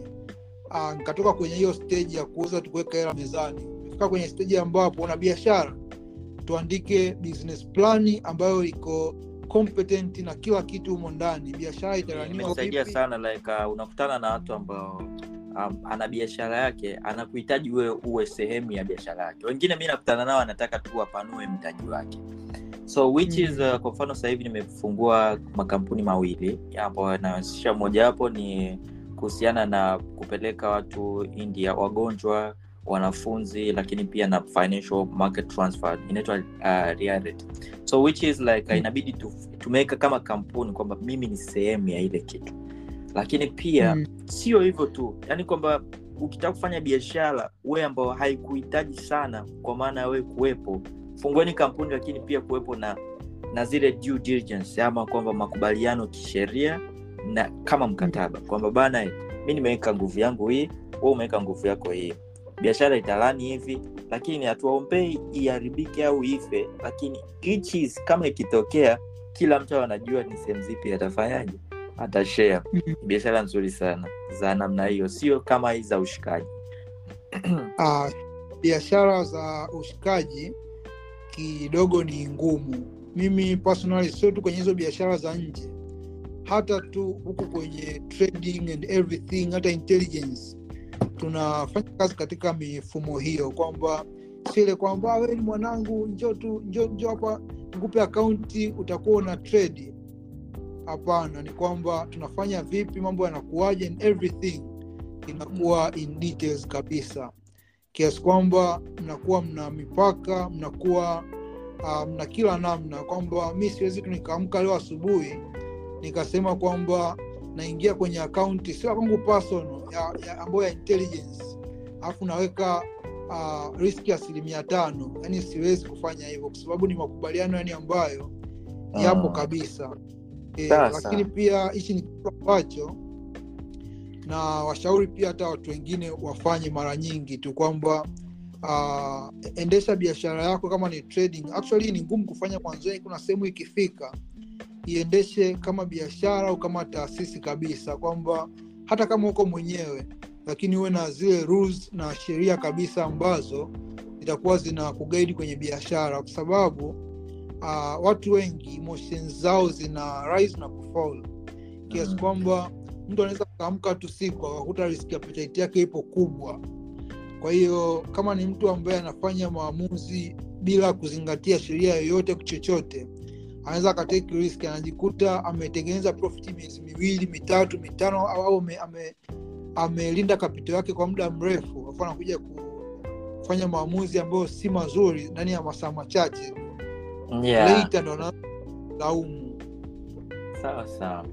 Speaker 3: Ah, nikatoka kwenye hiyo stage ya kuuza tukuweka hela mezani fika kwenye steji ambapo una biashara. Tuandike business plani ambayo iko competent na kila kitu humo ndani. Biashara itaraniwa
Speaker 2: sana like uh, unakutana na watu ambao um, ana biashara yake anakuhitaji uwe uwe sehemu ya biashara yake. Wengine mi nakutana nao anataka tu apanue mtaji wake. So which is uh, kwa mfano sasa hivi nimefungua makampuni mawili. Ambayo yanahusisha mojawapo ni kuhusiana na kupeleka watu india wagonjwa wanafunzi lakini pia na financial market transfer inaitwa uh, reality so which is like uh, inabidi tu- tumeweka kama kampuni kwamba mimi ni sehemu ya ile kitu. Lakini pia
Speaker 3: Mm.
Speaker 2: sio hivyo tu. Yaani kwamba ukitaka kufanya biashara we ambao haikuhitaji sana kwa maana ya we kuwepo fungueni kampuni lakini pia kuwepo na na zile due diligence ama kwamba makubaliano kisheria na kama mkataba. Kwamba bana mi nimeweka nguvu yangu hii we umeweka nguvu yako hii biashara italani hivi lakini hatuwaombei iharibike au ife. Lakini hichi kama ikitokea kila mtu anajua ni sehemu zipi atafanyaje atashare.
Speaker 3: Mhm.
Speaker 2: biashara nzuri sana za namna hiyo sio kama hii za ushikaji.
Speaker 3: Uh, biashara za ushikaji kidogo ni ngumu. Mimi personally sio tu kwenye hizo biashara za nje hata tu huku kwenye trading and everything hata intelligence tunafanya kazi katika mifumo hiyo kwamba sile kwamba we ni mwanangu njo tu njo njo hapa nikupe akaunti utakuwa una trade. Hapana ni kwamba tunafanya vipi mambo yanakuaje and everything inakuwa in details kabisa. Kiasi kwamba mnakuwa mna mipaka mnakuwa uh, mna kila namna kwamba mi siwezi tu nikaamka leo asubuhi nikasema kwamba naingia kwenye akaunti sio kwangu personal ya, ya ambayo ya intelligence. Alafu naweka uh, riski asilimia tano. Yani siwezi kufanya hivyo kwa sababu ni makubaliano yani ambayo yapo
Speaker 2: Mm.
Speaker 3: kabisa. E, lakini pia hichi ni kitu ambacho na washauri pia hata watu wengine wafanye mara nyingi tu kwamba uh, endesha biashara yako kama ni trading. Actually ni ngumu kufanya mwanzoni kuna sehemu ikifika iendeshe kama biashara au kama taasisi kabisa kwamba hata kama uko mwenyewe lakini uwe na zile rules na sheria kabisa ambazo zitakuwa zina kugaidi kwenye biashara kwa sababu uh, watu wengi emotions zao zina rise na kufall kiasi
Speaker 2: Mm.
Speaker 3: kwamba mtu anaweza kaamka tu siku akakuta risk appetite yake ipo kubwa kwa hiyo kama ni mtu ambaye anafanya maamuzi bila kuzingatia sheria yoyote chochote anaweza akateki risk anajikuta ametengeneza profit miezi miwili mitatu mitano au ame- ame- amelinda kapito yake kwa muda mrefu. Afu anakuja kufanya maamuzi ambayo si mazuri ndani ya masaa machache.
Speaker 2: Yeah.
Speaker 3: ndo anaanza kulaumu.
Speaker 2: Sawa sawa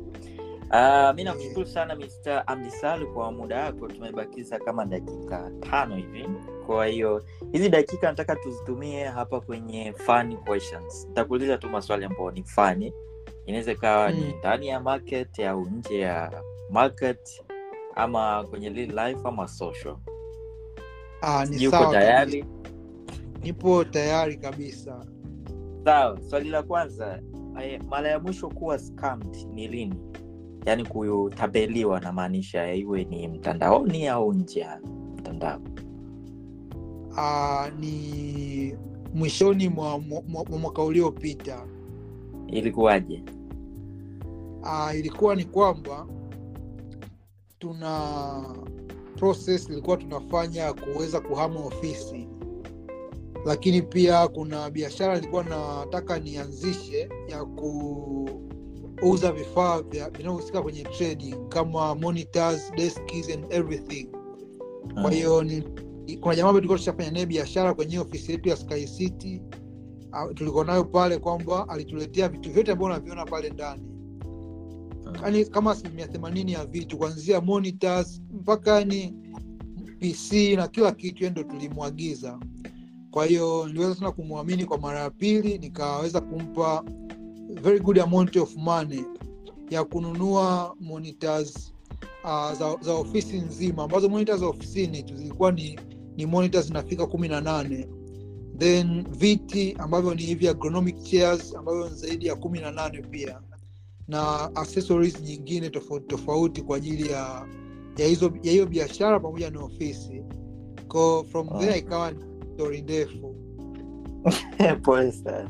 Speaker 2: Uh, mi nakushukuru sana Mr. Amdisal kwa muda wako. Tumebakiza kama dakika tano hivi, kwa hiyo hizi dakika nataka tuzitumie hapa kwenye fun questions. Nitakuuliza tu maswali ambayo ni fani, inaweza ikawa ni
Speaker 3: Mm.
Speaker 2: ndani ya market au nje ya market ama kwenye real life ama social.
Speaker 3: Ah, ni
Speaker 2: Sijui
Speaker 3: sawa
Speaker 2: tayari?
Speaker 3: kabisa. nipo tayari kabisa
Speaker 2: Sawa, swali la kwanza, eh, mara ya mwisho kuwa scammed ni lini? Yaani kutabeliwa namaanisha iwe ni mtandaoni au nje ya mtandao.
Speaker 3: Ah, ni mwishoni mwa, mwa, mwa mwaka uliopita
Speaker 2: Ilikuwaje?
Speaker 3: Ilikuwa ni kwamba tuna process ilikuwa tunafanya ya kuweza kuhama ofisi lakini pia kuna biashara ilikuwa nataka nianzishe ya kuuza vifaa vinavyohusika kwenye trading kama monitors desks and everything kwa
Speaker 2: Mm.
Speaker 3: hiyo ni kuna jamaa tulikuwa tushafanya naye biashara kwenye ofisi yetu ya Sky City Ah, tulikuwa nayo pale kwamba alituletea vitu vyote ambavyo unaviona pale ndani
Speaker 2: Mm.
Speaker 3: yani kama asilimia themanini ya vitu kuanzia monitors mpaka ni pc na kila kitu ndo tulimwagiza kwa hiyo niliweza sana kumwamini kwa mara ya pili nikaweza kumpa very good amount of money ya kununua monitors uh, za, za ofisi nzima ambazo monitors za ofisini zilikuwa ni, ni monitors zinafika kumi na nane then viti ambavyo ni hivi agronomic chairs ambavyo ni zaidi ya kumi na nane pia na accessories nyingine tofauti tofauti kwa ajili ya ya hizo ya hiyo biashara pamoja na ofisi ko from
Speaker 2: Oh.
Speaker 3: there ikawa ni stori ndefu
Speaker 2: Pole sana.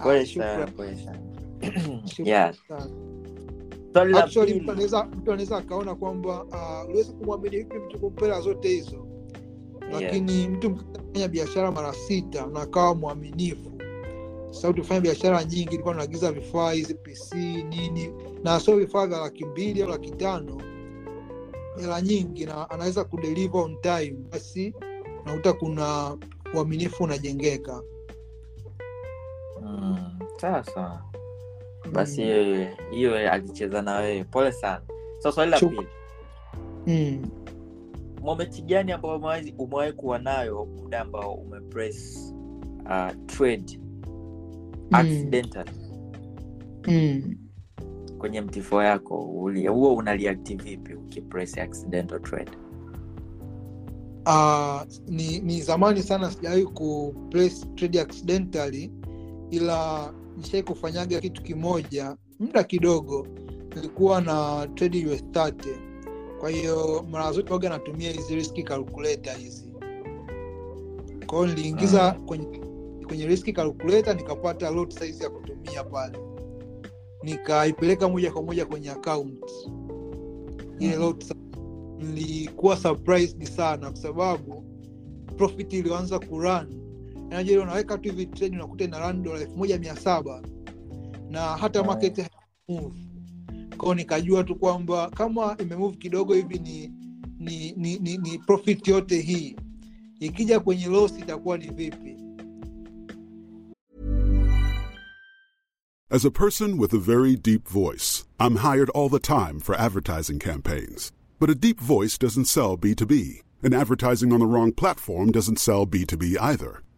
Speaker 3: Ah,
Speaker 2: ser,
Speaker 3: shukran.
Speaker 2: sana, pole Yeah.
Speaker 3: Actually, mtu anaweza akaona kwamba uh, kumwamini vipi mtu kumpela zote hizo lakini mtu mkifanya biashara mara sita na akawa mwaminifu sababu tufanya biashara nyingi ilikuwa tunaagiza vifaa hizi pc nini. Na sio vifaa vya laki mbili au laki tano hela nyingi na anaweza kudeliver on time basi unakuta kuna uaminifu unajengeka
Speaker 2: Mm, sawa. Basi
Speaker 3: Mm.
Speaker 2: hiyo mm. alicheza na wewe. Pole sana. So swali la pili.
Speaker 3: mm.
Speaker 2: momenti gani ambayo umewahi kuwa nayo muda ambao umepress uh, trade accidental
Speaker 3: Mm.
Speaker 2: kwenye mtifo yako huo unaliakti vipi ukipress accidental trade
Speaker 3: uh, ni, ni zamani sana sijawahi ku place trade accidentally ila nishai kufanyaga kitu kimoja muda kidogo nilikuwa na trade US 30 kwa hiyo mara zote waga natumia hizi riski calculator hizi kwa hiyo niliingiza
Speaker 2: hmm.
Speaker 3: kwenye kwenye riski calculator nikapata lot size ya kutumia pale nikaipeleka moja kwa moja kwenye account ile
Speaker 2: Mhm.
Speaker 3: lot nilikuwa surprised sana kwa sababu profit iliyoanza kurun ile unaweka tu hivi trade unakuta ina run dola elfu moja mia saba na hata
Speaker 2: Ah.
Speaker 3: market move kwao nikajua tu kwamba kama imemove kidogo hivi ni ni, ni, ni, ni profit yote hii ikija kwenye loss itakuwa ni vipi
Speaker 4: As a person with a very deep voice, I'm hired all the time for advertising campaigns. But a deep voice doesn't sell B2B, and advertising on the wrong platform doesn't sell B2B either.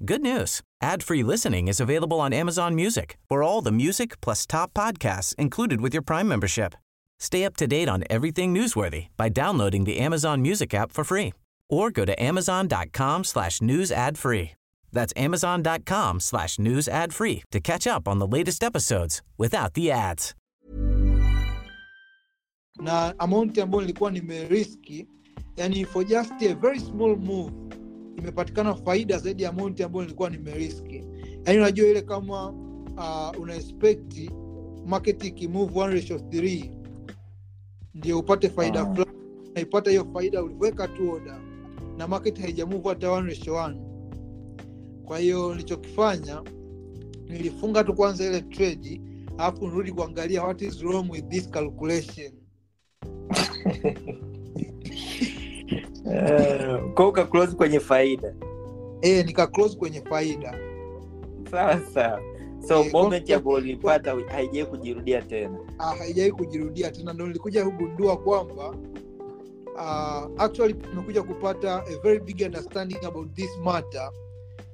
Speaker 5: Good news. Ad-free listening is available on Amazon Music for all the music plus top podcasts included with your Prime membership. Stay up to date on everything newsworthy by downloading the Amazon Music app for free or go to amazon.com slash news ad free. That's amazon.com slash news ad free to catch up on the latest episodes without the ads.
Speaker 3: na amount ambayo nilikuwa nimeriski yani for just a very small move imepatikana faida zaidi ya mont ambayo nilikuwa nimeriski. Yani unajua ile kama uh, una expect market ikimove one ratio 3 ndio upate faida
Speaker 2: Ah.
Speaker 3: fulani. Naipata hiyo faida ulivyoweka tu oda na market haijamove hata one ratio 1 kwa hiyo nilichokifanya nilifunga tu kwanza ile trade alafu nirudi kuangalia what is wrong with this calculation
Speaker 2: kwa uka close kwenye faida.
Speaker 3: E, nika close kwenye faida.
Speaker 2: Sawa sawa so
Speaker 3: e,
Speaker 2: moment
Speaker 3: ya
Speaker 2: ambayo ulipata haijawai kujirudia tena.
Speaker 3: Ah, haijawai kujirudia tena. Ndo nilikuja kugundua kwamba uh, actually tumekuja kupata a very big understanding about this matter.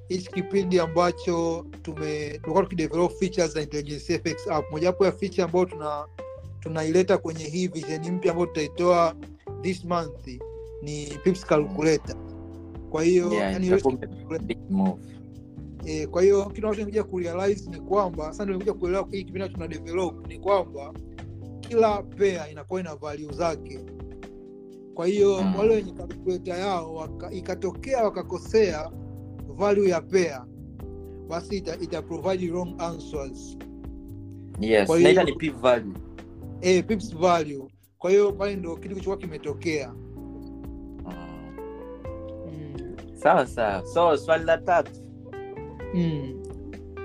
Speaker 3: Hichi kipindi ambacho tume tumekuwa tukidevelop features za intelligence FX app. Mojawapo ya feature ambayo tuna tunaileta kwenye hii vision mpya ambayo tutaitoa this month ni pips calculator kwa hiyo
Speaker 2: Yeah,
Speaker 3: yani. E, kwa hiyo kitu ambacho nimekuja kurealize ni kwamba sasa nimekuja kuelewa hii kipindi tuna develop ni kwamba kila pair inakuwa ina value zake. Kwa hiyo
Speaker 2: Mm.
Speaker 3: wale wenye calculator yao waka, ikatokea wakakosea value ya pair basi ita, ita provide wrong answers.
Speaker 2: yes
Speaker 3: Kwa hiyo-
Speaker 2: ni p value
Speaker 3: E, pips value. Kwa hiyo pale ndo kitu kichokuwa kimetokea.
Speaker 2: Sawa sawa. So swali la tatu.
Speaker 3: Mm.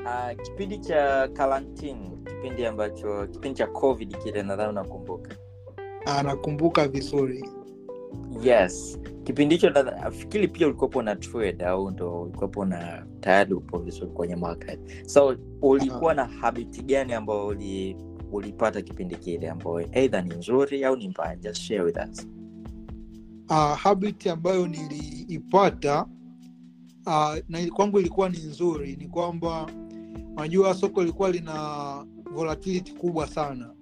Speaker 2: uh, kipindi cha karantini kipindi ambacho kipindi cha covid kile nadhani unakumbuka.
Speaker 3: Anakumbuka nakumbuka vizuri.
Speaker 2: yes. Kipindi hicho fikiri pia ulikuwepo na trade au ndo ulikuwepo na tayari upo vizuri kwenye market so ulikuwa na habiti gani ambayo uli, ulipata kipindi kile ambayo eidha ni nzuri au ni mbaya? Just share with us
Speaker 3: uh, habit ambayo niliipata uh, na kwangu ilikuwa ni nzuri ni kwamba unajua soko lilikuwa lina volatility kubwa sana.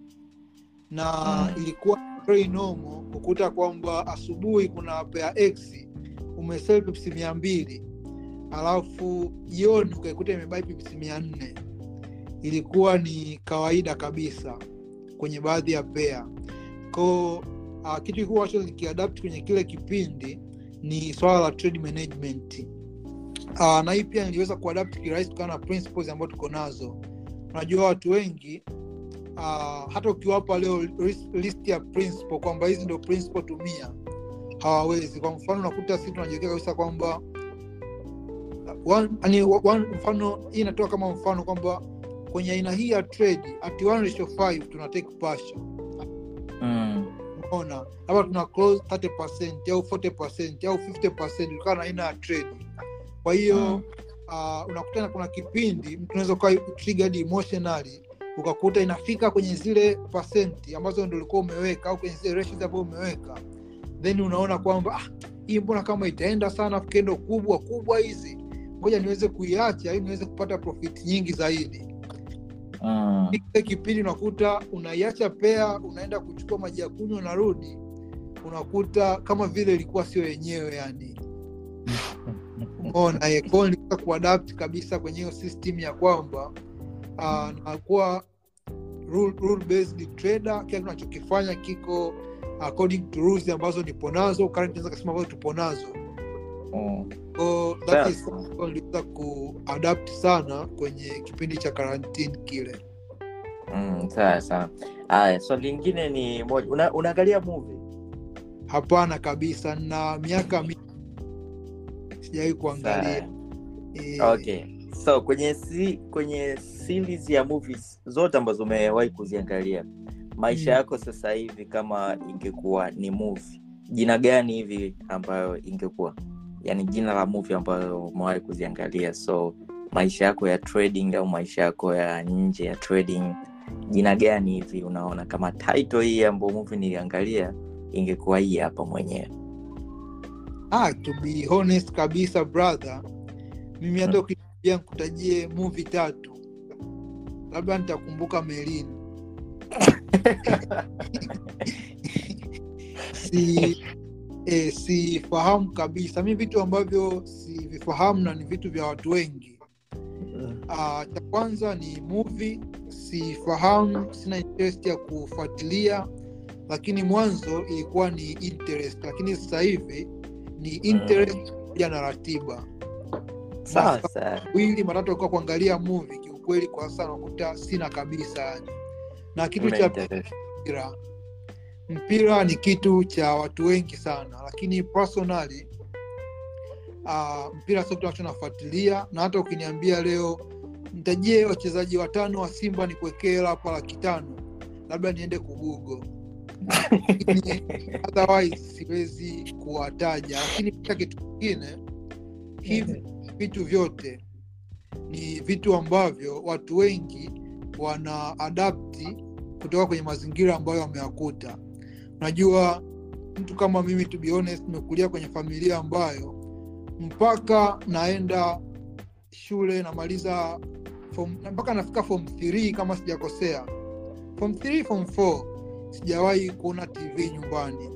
Speaker 3: Na
Speaker 2: Mm.
Speaker 3: ilikuwa very normal kukuta kwamba asubuhi kuna pea x umesell pipsi mia mbili alafu jioni ukaikuta imebai pipsi mia nne. Ilikuwa ni kawaida kabisa kwenye baadhi ya pea koo uh, kitu kikubwa ambacho nikiadapt kwenye kile kipindi ni swala la trade management. Uh, na hii pia niliweza kuadapt kirahisi kutokana na principles ambayo tuko nazo. Unajua watu wengi uh, hata ukiwapa leo list, ya principle kwamba hizi ndio principle tumia hawawezi. Kwa mfano unakuta sisi tunajiwekea kabisa kwamba one, one, mfano hii inatoka kama mfano kwamba kwenye aina hii ya trade at 1 ratio 5 tuna take partial.
Speaker 2: Mm.
Speaker 3: Unaona? Labda tuna close 30 au 40 au 50 kutokana na aina ya trade. Kwa hiyo
Speaker 2: Mm.
Speaker 3: uh, unakutana kuna kipindi mtu unaweza ukawa triggered emotionally ukakuta inafika kwenye zile pasenti ambazo ndo ulikuwa umeweka au kwenye zile ratios ambayo umeweka. Then unaona kwamba ah, hii mbona kama itaenda sana kendo kubwa kubwa hizi. Ngoja niweze kuiacha ili niweze kupata profit nyingi zaidi
Speaker 2: Mm.
Speaker 3: Ile kipindi unakuta unaiacha pea unaenda kuchukua maji ya kunywa unarudi unakuta kama vile ilikuwa sio yenyewe yani umeona eh, kwa kuadapt kabisa kwenye hiyo system ya kwamba uh, nakuwa rule, rule based trader kila tunachokifanya kiko according to rules ambazo nipo nazo current naweza ambazo tupo nazo
Speaker 2: Mm.
Speaker 3: So that is niliweza kuadapt sana kwenye kipindi cha karantini kile.
Speaker 2: Mm, sawa sawa. Haya swali lingine ni moja. Una, unaangalia movie?
Speaker 3: Hapana kabisa na miaka mi sijawahi kuangalia. Eh,
Speaker 2: okay. So kwenye si, kwenye series ya movies zote ambazo umewahi kuziangalia maisha
Speaker 3: Mm.
Speaker 2: yako sasa hivi kama ingekuwa ni movie jina gani hivi ambayo ingekuwa yaani jina la movie ambayo umewahi kuziangalia. So maisha yako ya trading au maisha yako ya nje ya trading jina gani hivi unaona? Kama title hii ambayo movie niliangalia ingekuwa hii hapa mwenyewe.
Speaker 3: Ah, to be honest kabisa brother mimi hata
Speaker 2: hmm.
Speaker 3: ukiniambia nkutajie movie tatu labda nitakumbuka melin si eh, sifahamu kabisa. Mi vitu ambavyo sivifahamu na ni vitu vya watu wengi. Uh, cha kwanza ni movie. Sifahamu sina interest ya kufuatilia. Lakini mwanzo ilikuwa ni interest. Lakini sasa hivi ni interest pamoja na ratiba.
Speaker 2: Sawa sawa.
Speaker 3: wili matatu alikuwa kuangalia movie kiukweli kwa sasa nakuta sina kabisa yani. Na kitu cha
Speaker 2: interest.
Speaker 3: Mpira ni kitu cha watu wengi sana lakini personally uh, mpira sio kitu ambacho nafuatilia na hata ukiniambia leo nitajie wachezaji watano wa simba nikuwekee hapa laki tano labda niende kugugo otherwise siwezi kuwataja lakini pia kitu kingine hivi vitu vyote ni vitu ambavyo watu wengi wana adapti kutoka kwenye mazingira ambayo wameyakuta unajua mtu kama mimi to be honest nimekulia kwenye familia ambayo mpaka naenda shule namaliza mpaka nafika form 3 kama sijakosea. Form 3 form 4 sijawahi kuona tv nyumbani.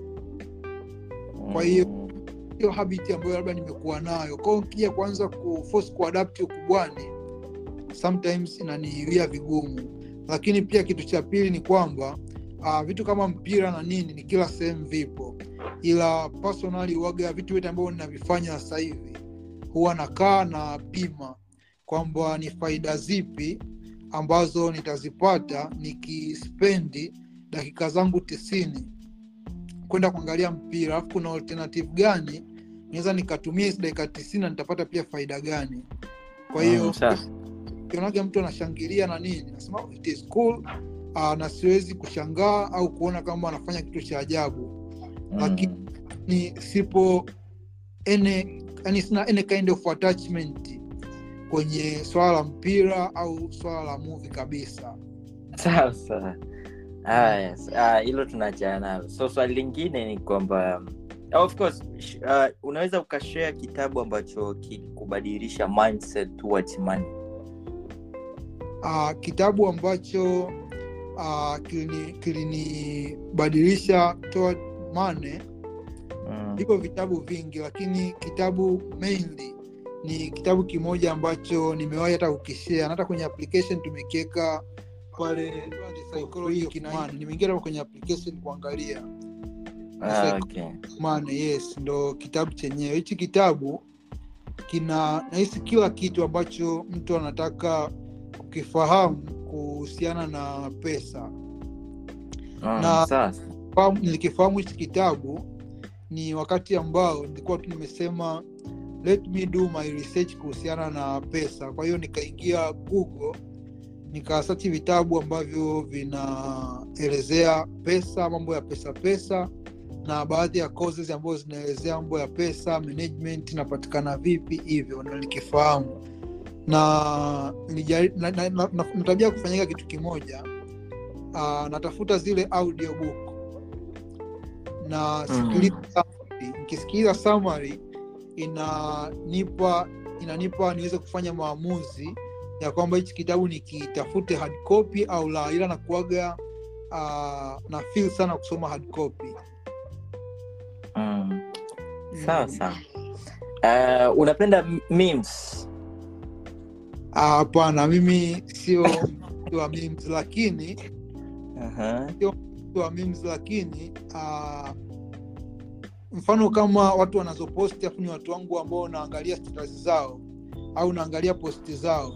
Speaker 3: Kwa hiyo- hiyo habit ambayo labda nimekuwa nayo. Kwao nkija kuanza kuforce kuadapti ukubwani sometimes inaniwia vigumu. Lakini pia kitu cha pili ni kwamba uh, vitu kama mpira na nini ni kila sehemu vipo. Ila personally waga vitu vyote ambavyo ninavifanya sasa hivi huwa nakaa na pima kwamba ni faida zipi ambazo nitazipata nikispendi dakika zangu tisini kwenda kuangalia mpira. Alafu kuna alternative gani? Naweza nikatumia hizi dakika tisini na nitapata pia faida gani? Kwa hiyo
Speaker 2: Mm,
Speaker 3: kionaga mtu anashangilia na nini nasema "Oh, it is cool uh, na siwezi kushangaa au kuona kama anafanya kitu cha ajabu. Lakini
Speaker 2: Mm.
Speaker 3: lakini sipo ene yani sina any kind of attachment kwenye swala la mpira au swala la muvi kabisa.
Speaker 2: Sasa. Haya ah, hilo tunaachana nalo. So swali lingine ni kwamba of course uh, unaweza ukashea kitabu ambacho kilikubadilisha mindset towards money.
Speaker 3: Uh, kitabu ambacho uh, kilini- kilinibadilisha toward money
Speaker 2: mm.
Speaker 3: viko vitabu vingi lakini kitabu mainly ni kitabu kimoja ambacho nimewahi hata kukishare. Na hata kwenye application tumekiweka pale nimeingia kwenye application kuangalia.
Speaker 2: Ah, okay.
Speaker 3: Yes ndo kitabu chenyewe. Hichi kitabu kina nahisi kila kitu ambacho mtu anataka kukifahamu kuhusiana na pesa.
Speaker 2: Ah,
Speaker 3: Na-
Speaker 2: sasa.
Speaker 3: nilikifahamu hichi kitabu ni wakati ambao nilikuwa tu nimesema let me do my research kuhusiana na pesa. Kwa hiyo nikaingia google nikasachi vitabu ambavyo vinaelezea pesa mambo ya pesa pesa na baadhi ya courses ambazo zinaelezea mambo ya pesa management inapatikana vipi hivyo na nikifahamu na na- na- na- na- natabia kufanyika kitu kimoja. Uh, natafuta zile audiobook. Na sikiliza mm. nikisikiliza summary inanipa inanipa niweze kufanya maamuzi ya kwamba hichi kitabu nikitafute hard copy au la. Ila nakuaga uh, na feel sana kusoma hard copy.
Speaker 2: Mm. sawa sawa. Uh, unapenda memes
Speaker 3: hapana mimi sio mtu wa memes lakini
Speaker 2: sio
Speaker 3: mtu wa memes lakini uh, mfano kama watu wanazoposti afu ni watu wangu ambao naangalia status zao au naangalia posti zao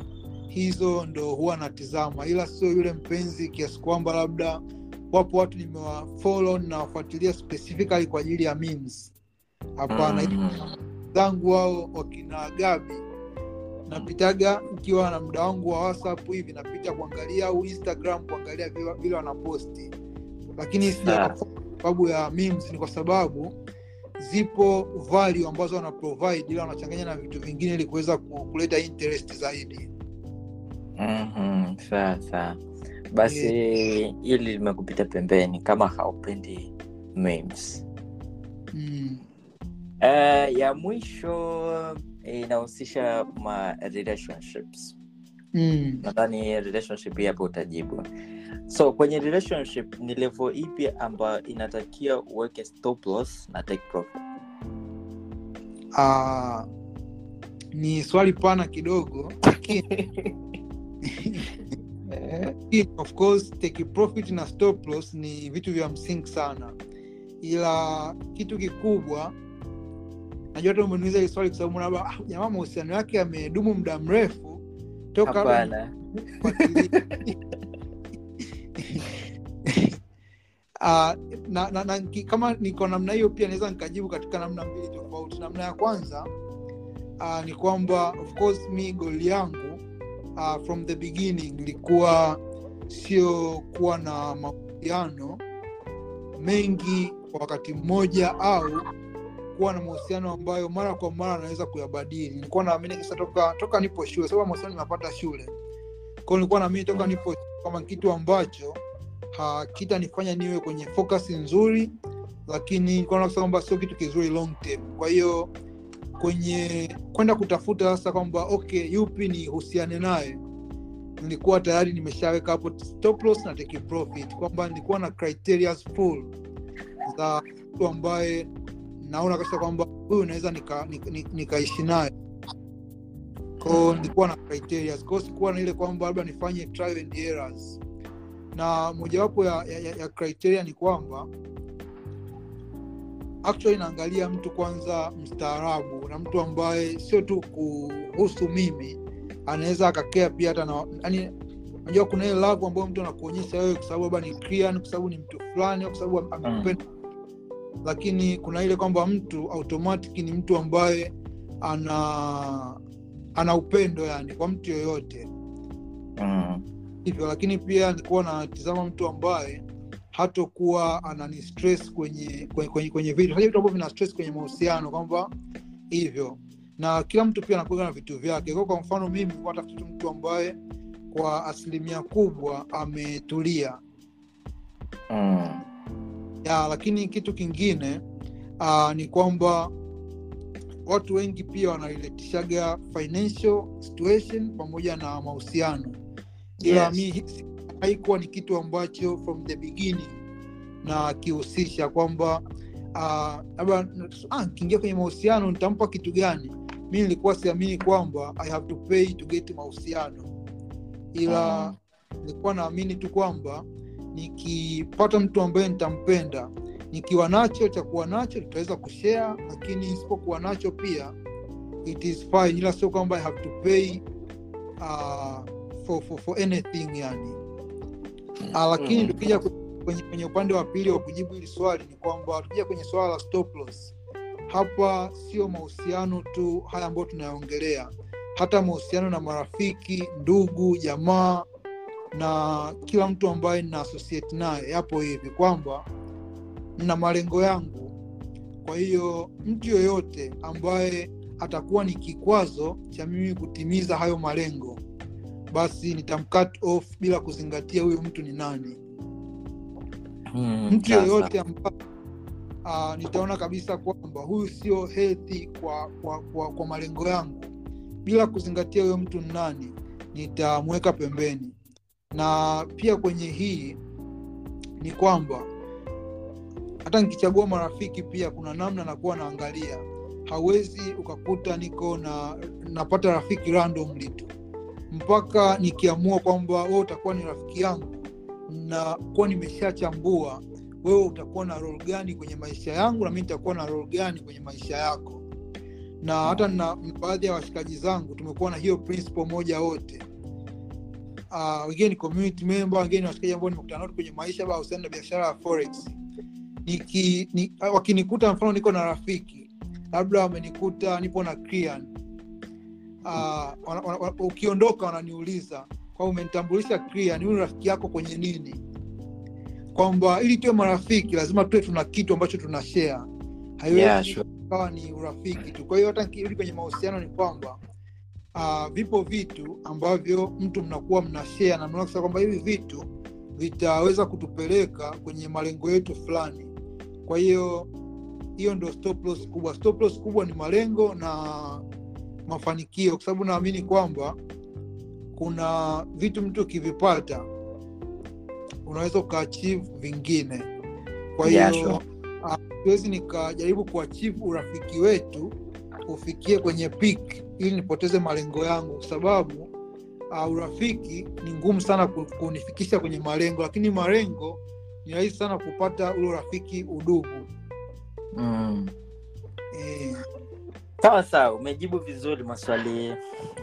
Speaker 3: hizo ndo huwa natizama. Ila sio yule mpenzi kiasi kwamba labda wapo watu nimewafolo nawafuatilia specifically kwa ajili ya memes. Hapana
Speaker 2: Mm.
Speaker 3: zangu wao wakina gabi napitaga ikiwa na muda wangu wa whatsapp hivi napita kuangalia au instagram kuangalia vile wanaposti. Lakini kwa sababu ya memes ni kwa sababu zipo value ambazo wana provide ila wanachanganya na vitu vingine ili kuweza kuleta interest zaidi.
Speaker 2: Mhm, sawa sawa. Basi hili limekupita pembeni kama haupendi memes.
Speaker 3: Mm.
Speaker 2: uh, ya mwisho inahusisha ma relationships.
Speaker 3: Mm.
Speaker 2: nadhani relationship hii hapo utajibu. So kwenye relationship ni level ipi ambayo inatakiwa uweke stop loss na take profit?
Speaker 3: Uh, ni swali pana kidogo Lakini, of course take profit na stop loss ni vitu vya msingi sana. Ila kitu kikubwa najua hata umeniuliza hili swali kwa sababu labda ah, jamaa mahusiano yake yamedumu muda mrefu. Toka Ah, na, na, na, kama niko namna hiyo pia naweza nikajibu katika namna mbili tofauti. Namna ya kwanza uh, ni kwamba of course mi goli yangu uh, from the beginning ilikuwa sio kuwa na mahusiano mengi kwa wakati mmoja au kuwa na mahusiano ambayo mara kwa mara anaweza kuyabadili. Nilikuwa naamini kisa toka toka nipo shule sababu mahusiano nimepata shule. Kwao nilikuwa naamini toka nipo kama kitu ambacho hakitanifanya niwe kwenye focus nzuri lakini nilikuwa kwamba sio kitu kizuri long term. Kwa hiyo kwenye kwenda kutafuta sasa kwamba okay yupi ni husiane naye nilikuwa tayari nimeshaweka hapo stop loss na take profit. Kwamba nilikuwa na criteria full za mtu ambaye naona kabisa kwamba huyu naweza nikaishi nika, nika naye. Ko nilikuwa na criteria. Ko sikuwa na ile kwamba labda nifanye trial and errors. Na mojawapo ya, ya, ya, criteria ni kwamba actually naangalia mtu kwanza mstaarabu na mtu ambaye sio tu kuhusu mimi anaweza akakea pia hata yani najua kuna ile lavu ambayo mtu anakuonyesha wewe kwa sababu labda ni kwa sababu ni mtu fulani kwa sababu amekupenda lakini kuna ile kwamba mtu automatic ni mtu ambaye ana ana upendo yani kwa mtu yoyote.
Speaker 2: Mm.
Speaker 3: hivyo lakini pia nikuwa natizama mtu ambaye hatokuwa anani stress kwenye kwenye, kwenye, kwenye vitu. Vitu ambavyo vina stress kwenye mahusiano kwamba hivyo. Na kila mtu pia anakuwa na vitu vyake. Kwa kwa mfano mimi tafuta mtu ambaye kwa asilimia kubwa ametulia.
Speaker 2: Mm.
Speaker 3: Ya lakini kitu kingine uh, ni kwamba watu wengi pia wanariletishaga financial situation pamoja na mahusiano. Ila
Speaker 2: Yes.
Speaker 3: mi haikuwa ni kitu ambacho from the beginning na kihusisha kwamba ah, labda uh, kiingia kwenye mahusiano nitampa kitu gani? Mi nilikuwa siamini kwamba i have to pay to get mahusiano. Ila nilikuwa naamini tu kwamba nikipata mtu ambaye nitampenda nikiwa nacho cha kuwa nacho nitaweza kushare lakini isipokuwa nacho pia it is fine. Ila sio kwamba i have to pay uh, for, for, for anything yani. Uh, lakini tukija kwenye, kwenye upande wa pili wa kujibu hili swali ni kwamba tukija kwenye swala la stop loss hapa sio mahusiano tu haya ambayo tunayaongelea. Hata mahusiano na marafiki ndugu jamaa na kila mtu ambaye nina associate naye yapo hivi kwamba na malengo yangu. Kwa hiyo mtu yoyote ambaye atakuwa ni kikwazo cha mimi kutimiza hayo malengo basi nitamcut off bila kuzingatia huyo mtu ni nani.
Speaker 2: Hmm,
Speaker 3: mtu yoyote ambaye uh, nitaona kabisa kwamba huyu sio healthy kwa, kwa, kwa, kwa malengo yangu bila kuzingatia huyo mtu ni nani nitamweka pembeni na pia kwenye hii ni kwamba hata nikichagua marafiki pia kuna namna nakuwa naangalia. Hawezi ukakuta niko na napata rafiki randomly tu mpaka nikiamua kwamba wewe utakuwa ni rafiki yangu na kuwa nimeshachambua wewe utakuwa na rol gani kwenye maisha yangu na mi nitakuwa na rol gani kwenye maisha yako. Na hata na baadhi ya washikaji zangu tumekuwa na hiyo principle moja wote uh, wengine ni community member wengine ni washikaji ambao nimekutana nao kwenye maisha ba husiana na biashara ya forex. Niki, ni, wakinikuta mfano niko na rafiki labda wamenikuta nipo na client uh, wana, wana, wana, ukiondoka wananiuliza kwa umenitambulisha client, huyu rafiki yako kwenye nini? Kwamba ili tuwe marafiki lazima tuwe tuna kitu ambacho tuna share. Haiwezi
Speaker 2: Yeah, sure.
Speaker 3: kawa ni urafiki tu. Kwa hiyo hata nikirudi kwenye mahusiano ni kwamba uh, vipo vitu ambavyo mtu mnakuwa mna shea na mnaona kwamba hivi vitu vitaweza kutupeleka kwenye malengo yetu fulani. Kwa hiyo hiyo ndo stop loss kubwa. Stop loss kubwa ni malengo na mafanikio kwa sababu naamini kwamba kuna vitu mtu ukivipata unaweza ukaachieve vingine. Kwa hiyo
Speaker 2: Yeah, sure.
Speaker 3: ah, siwezi nikajaribu kuachieve urafiki wetu ufikie kwenye peak ili nipoteze malengo yangu. Kwa sababu uh, urafiki ni ngumu sana kunifikisha kwenye malengo lakini malengo ni rahisi sana kupata ule urafiki udugu.
Speaker 2: Mm.
Speaker 3: e.
Speaker 2: sawa sawa. Umejibu vizuri maswali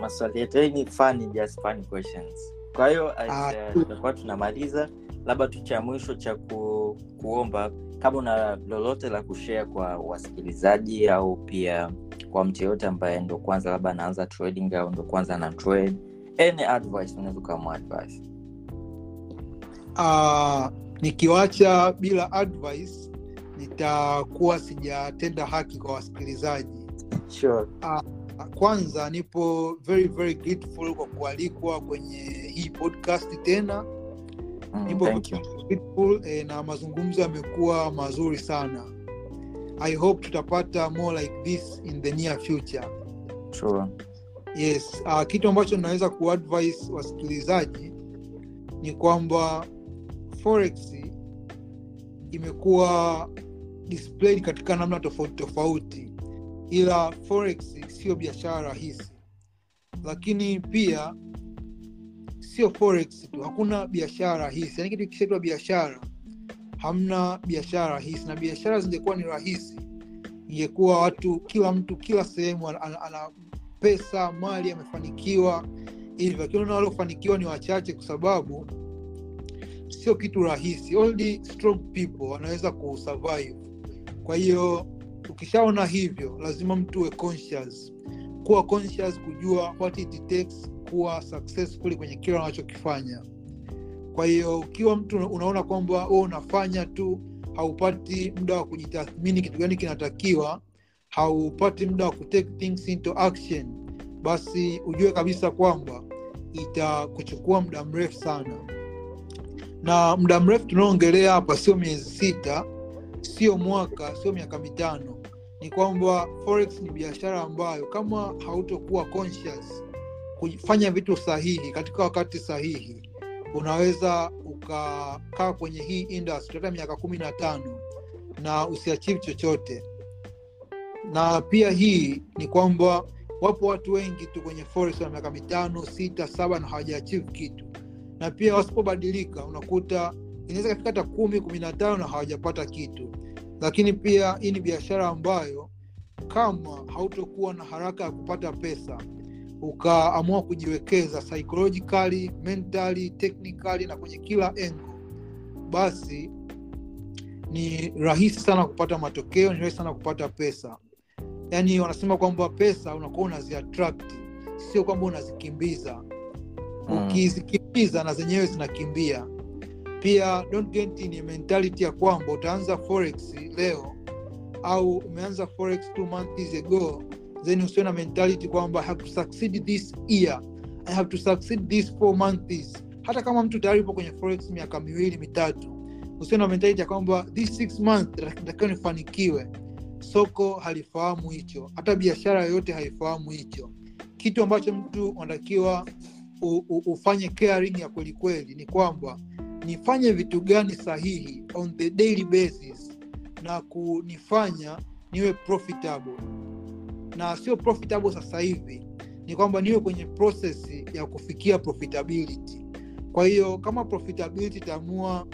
Speaker 2: maswali yetu. Ni fun, just fun questions. Kwa hiyo
Speaker 3: Ah,
Speaker 2: uh, tutakuwa tunamaliza. Labda tu cha mwisho cha ku, kuomba kama una lolote la kushare kwa wasikilizaji au pia kwa mtu yeyote ambaye ndo kwanza labda anaanza trading au ndo kwanza ana trade any advice unaweza ukamwa advice
Speaker 3: uh, nikiwacha bila advice nitakuwa sijatenda haki kwa wasikilizaji
Speaker 2: sure.
Speaker 3: kwanza nipo very very grateful kwa kualikwa kwenye hii podcast tena
Speaker 2: mm,
Speaker 3: nipo
Speaker 2: thank you.
Speaker 3: Grateful, eh, na mazungumzo yamekuwa mazuri sana. I hope tutapata more like this in the near future.
Speaker 2: Sure.
Speaker 3: yes uh, kitu ambacho naweza kuadvise wasikilizaji ni kwamba forex imekuwa displayed katika namna tofauti tofauti. Ila forex sio biashara rahisi. Lakini pia sio forex tu hakuna biashara rahisi yaani kitu kishaitwa biashara. Hamna biashara rahisi na biashara zingekuwa ni rahisi ingekuwa watu kila mtu kila sehemu ana, ana, ana pesa mali amefanikiwa. Hivyo lakini unaona waliofanikiwa ni wachache kwa sababu sio kitu rahisi. Only strong people wanaweza kusurvive kwa hiyo ukishaona hivyo lazima mtu uwe conscious kuwa conscious kujua what it takes kuwa successful kwenye kile unachokifanya. Kwa hiyo ukiwa mtu unaona kwamba wewe unafanya tu haupati muda wa kujitathmini kitu gani kinatakiwa haupati muda wa kutake things into action basi ujue kabisa kwamba itakuchukua muda mrefu sana. Na muda mrefu tunaoongelea hapa sio miezi sita sio mwaka sio miaka mitano ni kwamba forex ni biashara ambayo kama hautokuwa conscious kufanya vitu sahihi katika wakati sahihi unaweza ukakaa kwenye hii industry hata miaka kumi na tano na usiachieve chochote. Na pia hii ni kwamba wapo watu wengi tu kwenye forex wa miaka mitano sita saba na hawajaachieve kitu. Na pia wasipobadilika unakuta inaweza kafika hata kumi kumi na tano na hawajapata kitu lakini pia hii ni biashara ambayo kama hautokuwa na haraka ya kupata pesa ukaamua kujiwekeza psychologically mentally technically na kwenye kila engo basi ni rahisi sana kupata matokeo ni rahisi sana kupata pesa. Yaani wanasema kwamba pesa unakuwa unaziattract sio kwamba unazikimbiza.
Speaker 2: Mm.
Speaker 3: ukizikimbiza na zenyewe zinakimbia pia don't get in mentality ya kwamba utaanza forex leo au umeanza forex two months ago then usiwe na mentality kwamba I have to succeed this year. I have to succeed this four months. Hata kama mtu tayari upo kwenye forex miaka miwili mitatu usiwe na mentality ya kwamba this six months natakiwa nifanikiwe. Soko halifahamu hicho. Hata biashara yoyote haifahamu hicho. Kitu ambacho mtu unatakiwa ufanye caring ya kwelikweli ni kwamba nifanye vitu gani sahihi on the daily basis na kunifanya niwe profitable. Na sio profitable sasa hivi ni kwamba niwe kwenye process ya kufikia profitability. Kwa hiyo kama profitability itaamua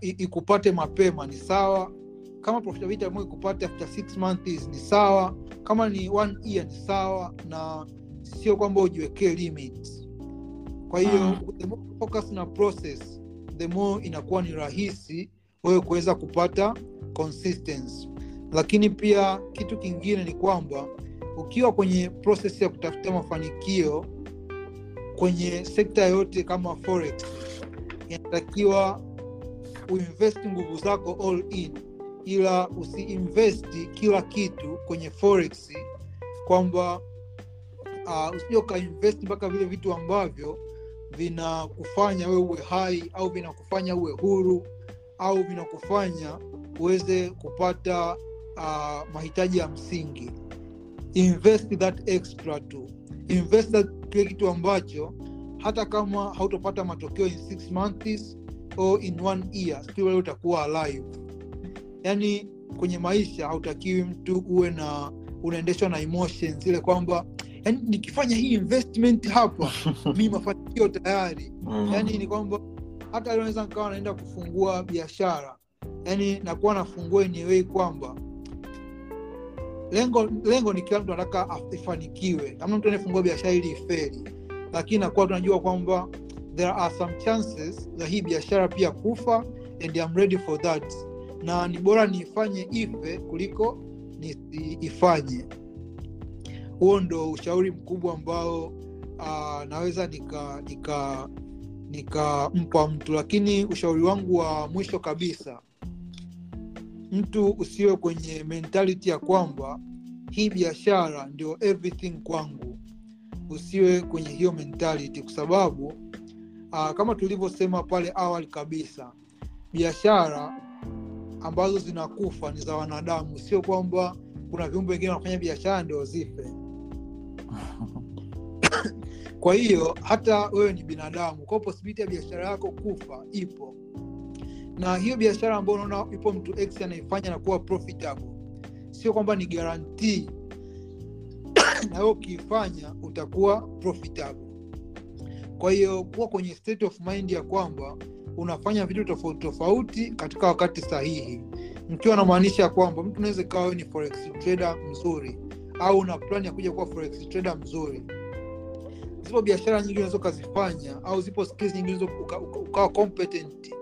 Speaker 3: ikupate mapema ni sawa. Kama profitability ikupate after six months ni sawa. Kama ni one year ni sawa. Na sio kwamba ujiwekee limits kwa hiyo the more focus na process the more inakuwa ni rahisi wewe kuweza kupata consistency. Lakini pia kitu kingine ni kwamba ukiwa kwenye process ya kutafuta mafanikio kwenye sekta yoyote kama forex inatakiwa uinvesti nguvu zako all in ila usiinvesti kila kitu kwenye forex kwamba uh, usije ukainvesti mpaka vile vitu ambavyo vinakufanya wewe uwe hai au vinakufanya uwe huru au vinakufanya uweze kupata uh, mahitaji ya msingi. Invest that extra to invest that kile kitu ambacho hata kama hautopata matokeo in six months or in one year still utakuwa alive. Yaani kwenye maisha hautakiwi mtu uwe na unaendeshwa na emotions ile kwamba yani nikifanya hii investment hapa mi mafanikio tayari.
Speaker 2: Mm.
Speaker 3: yani ni kwamba hata naweza nikawa naenda kufungua biashara. Yani nakuwa nafungua enyewei kwamba lengo lengo ni kila mtu anataka ifanikiwe amna mtu anayefungua biashara ili iferi lakini nakuwa tunajua kwamba there are some chances za hii biashara pia kufa and I'm ready for that. Na ni bora niifanye ife kuliko nisiifanye huo ndo ushauri mkubwa ambao uh, naweza nika nika nikampa mtu. Lakini ushauri wangu wa mwisho kabisa mtu usiwe kwenye mentality ya kwamba hii biashara ndio everything kwangu. Usiwe kwenye hiyo mentality kwa sababu uh, kama tulivyosema pale awali kabisa biashara ambazo zinakufa ni za wanadamu. Sio kwamba kuna viumbe wengine wanafanya biashara ndio zife kwa hiyo hata wewe ni binadamu kwa posibiliti ya biashara yako kufa ipo. Na hiyo biashara ambayo unaona ipo mtu x anaifanya na kuwa profitable sio kwamba ni garantii na wewe ukiifanya utakuwa profitable kwa hiyo kuwa kwenye state of mind ya kwamba unafanya vitu tofauti tofauti katika wakati sahihi. Mkiwa anamaanisha kwamba mtu unaweza ikawa ni forex trader mzuri au una plan ya kuja kuwa forex trader mzuri. Zipo biashara nyingi unaweza ukazifanya au zipo skills nyingi unaweza uka- uka- ukawa competent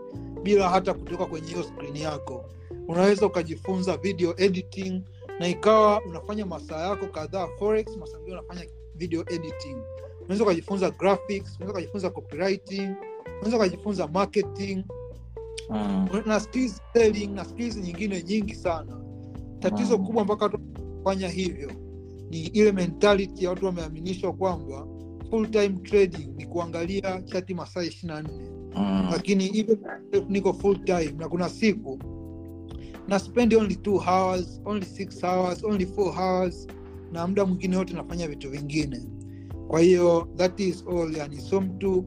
Speaker 3: bila hata kutoka kwenye hiyo skrini yako. Unaweza ukajifunza video editing na ikawa unafanya masaa yako kadhaa forex masaa mengine unafanya video editing. Unaweza ukajifunza graphics unaweza ukajifunza copywriting unaweza ukajifunza marketing.
Speaker 2: Mm.
Speaker 3: na skills selling na skills nyingine nyingi sana. Tatizo
Speaker 2: Mm.
Speaker 3: kubwa mpaka fanya hivyo ni ile mentality ya watu wameaminishwa kwamba full time trading ni kuangalia chati masaa ishiri na nne.
Speaker 2: Mm.
Speaker 3: lakini hivyo niko full time na kuna siku na spend only two hours only six hours only four hours na muda mwingine yote nafanya vitu vingine. Kwa hiyo that is all. Yani so mtu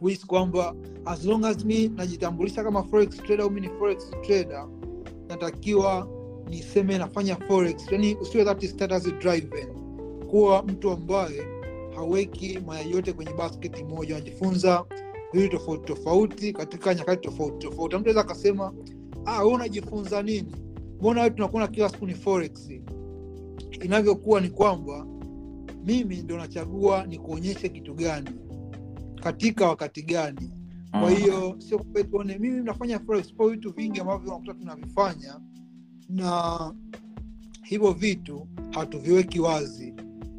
Speaker 3: wis kwamba as long as mi najitambulisha kama forex trader au mi ni forex trader natakiwa niseme nafanya forex yani usiwe that status driven kuwa mtu ambaye haweki mayai yote kwenye basketi moja unajifunza vitu tofauti tofauti katika nyakati tofauti tofauti. Mtu aweza akasema ah, we unajifunza nini? Mbona tunakuona kila siku ni forex? Inavyokuwa ni kwamba mimi ndo nachagua ni kuonyesha kitu gani katika wakati gani. Kwa hiyo sio tuone mimi nafanya forex po vitu vingi ambavyo unakuta tunavifanya na hivyo vitu hatuviweki wazi.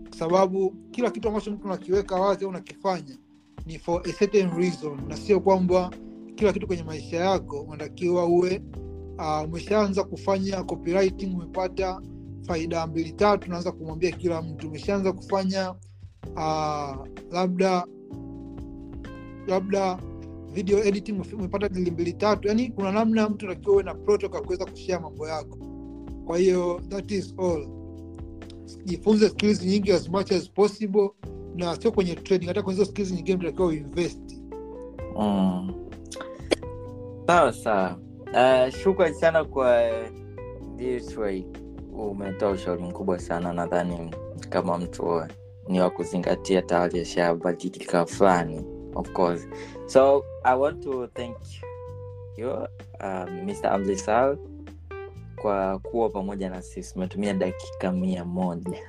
Speaker 3: Kwa sababu kila kitu ambacho mtu unakiweka wazi au unakifanya ni for a certain reason na sio kwamba kila kitu kwenye maisha yako unatakiwa uwe uh, umeshaanza kufanya copywriting umepata faida mbili tatu unaanza kumwambia kila mtu. Umeshaanza kufanya uh, labda labda video editing umepata dili mbili tatu. Yani kuna namna mtu unatakiwa uwe na protocol kuweza kushea mambo yako. Kwa hiyo that is all. Jifunze skills nyingi as much as possible na sio kwenye trading hata kwenye skills nyingine tunatakiwa uinvest.
Speaker 2: Mm. sawa sawa. Uh, shukran sana kwa this umetoa ushauri mkubwa sana nadhani kama mtu ni wa kuzingatia tayari ashabadilika fulani of course. So i want to thank you uh, mr amlisal kwa kuwa pamoja na sisi. Umetumia dakika mia moja.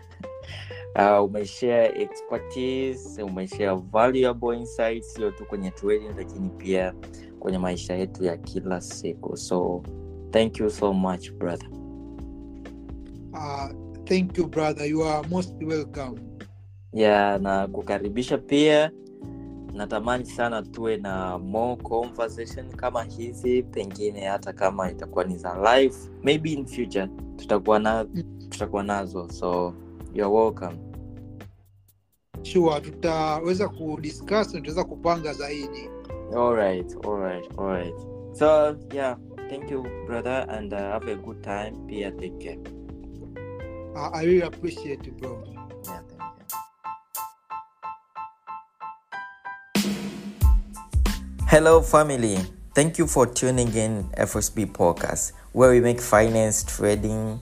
Speaker 2: Uh, umeshare expertise umeshare valuable insights sio tu kwenye trading lakini pia kwenye maisha yetu ya kila siku. So thank you so much brother.
Speaker 3: Uh, thank you brother. You are most welcome.
Speaker 2: Yeah na kukaribisha pia natamani sana tuwe na more conversation kama hizi pengine hata kama itakuwa ni za live maybe in future tutakuwa na tutakuwa nazo so you're welcome.
Speaker 3: Sure tutaweza kudiscuss na tutaweza kupanga zaidi.
Speaker 2: Alright alright alright so yeah thank you brother and uh, have a good time. Pia take care.
Speaker 3: Uh, i really appreciate you, bro
Speaker 2: Hello, family. Thank you for tuning in FSB Podcast, where we make finance trading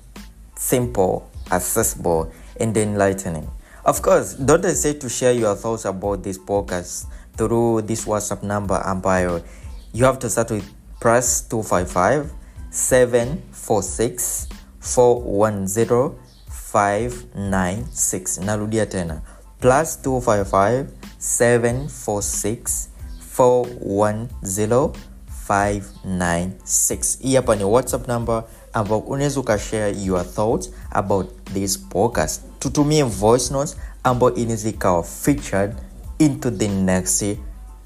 Speaker 2: simple, accessible, and enlightening. Of course, don't hesitate to share your thoughts about this podcast through this WhatsApp number and bio. You have to start with plus 255 746 410 596. Narudia tena. Plus 255 746 410596 hii hapa ni whatsapp number ambao unaweza ukashare your thoughts about this podcast. Tutumie voice notes ambayo inaweza ikawa featured into the next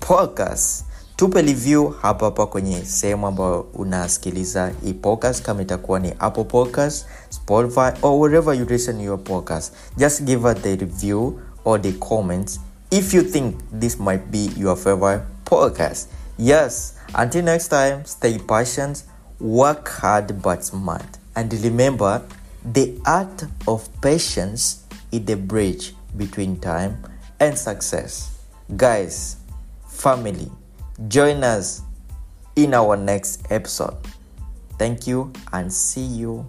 Speaker 2: podcast. Tupe review hapa hapa kwenye sehemu ambayo unasikiliza hii podcast. Kama itakuwa ni apple podcast spotify or wherever you listen your podcast just give us the review or the comments if you think this might be your favorite podcast. Yes, until next time, stay patient, work hard but smart. And remember, the art of patience is the bridge between time and success. Guys, family, join us in our next episode. Thank you and see you.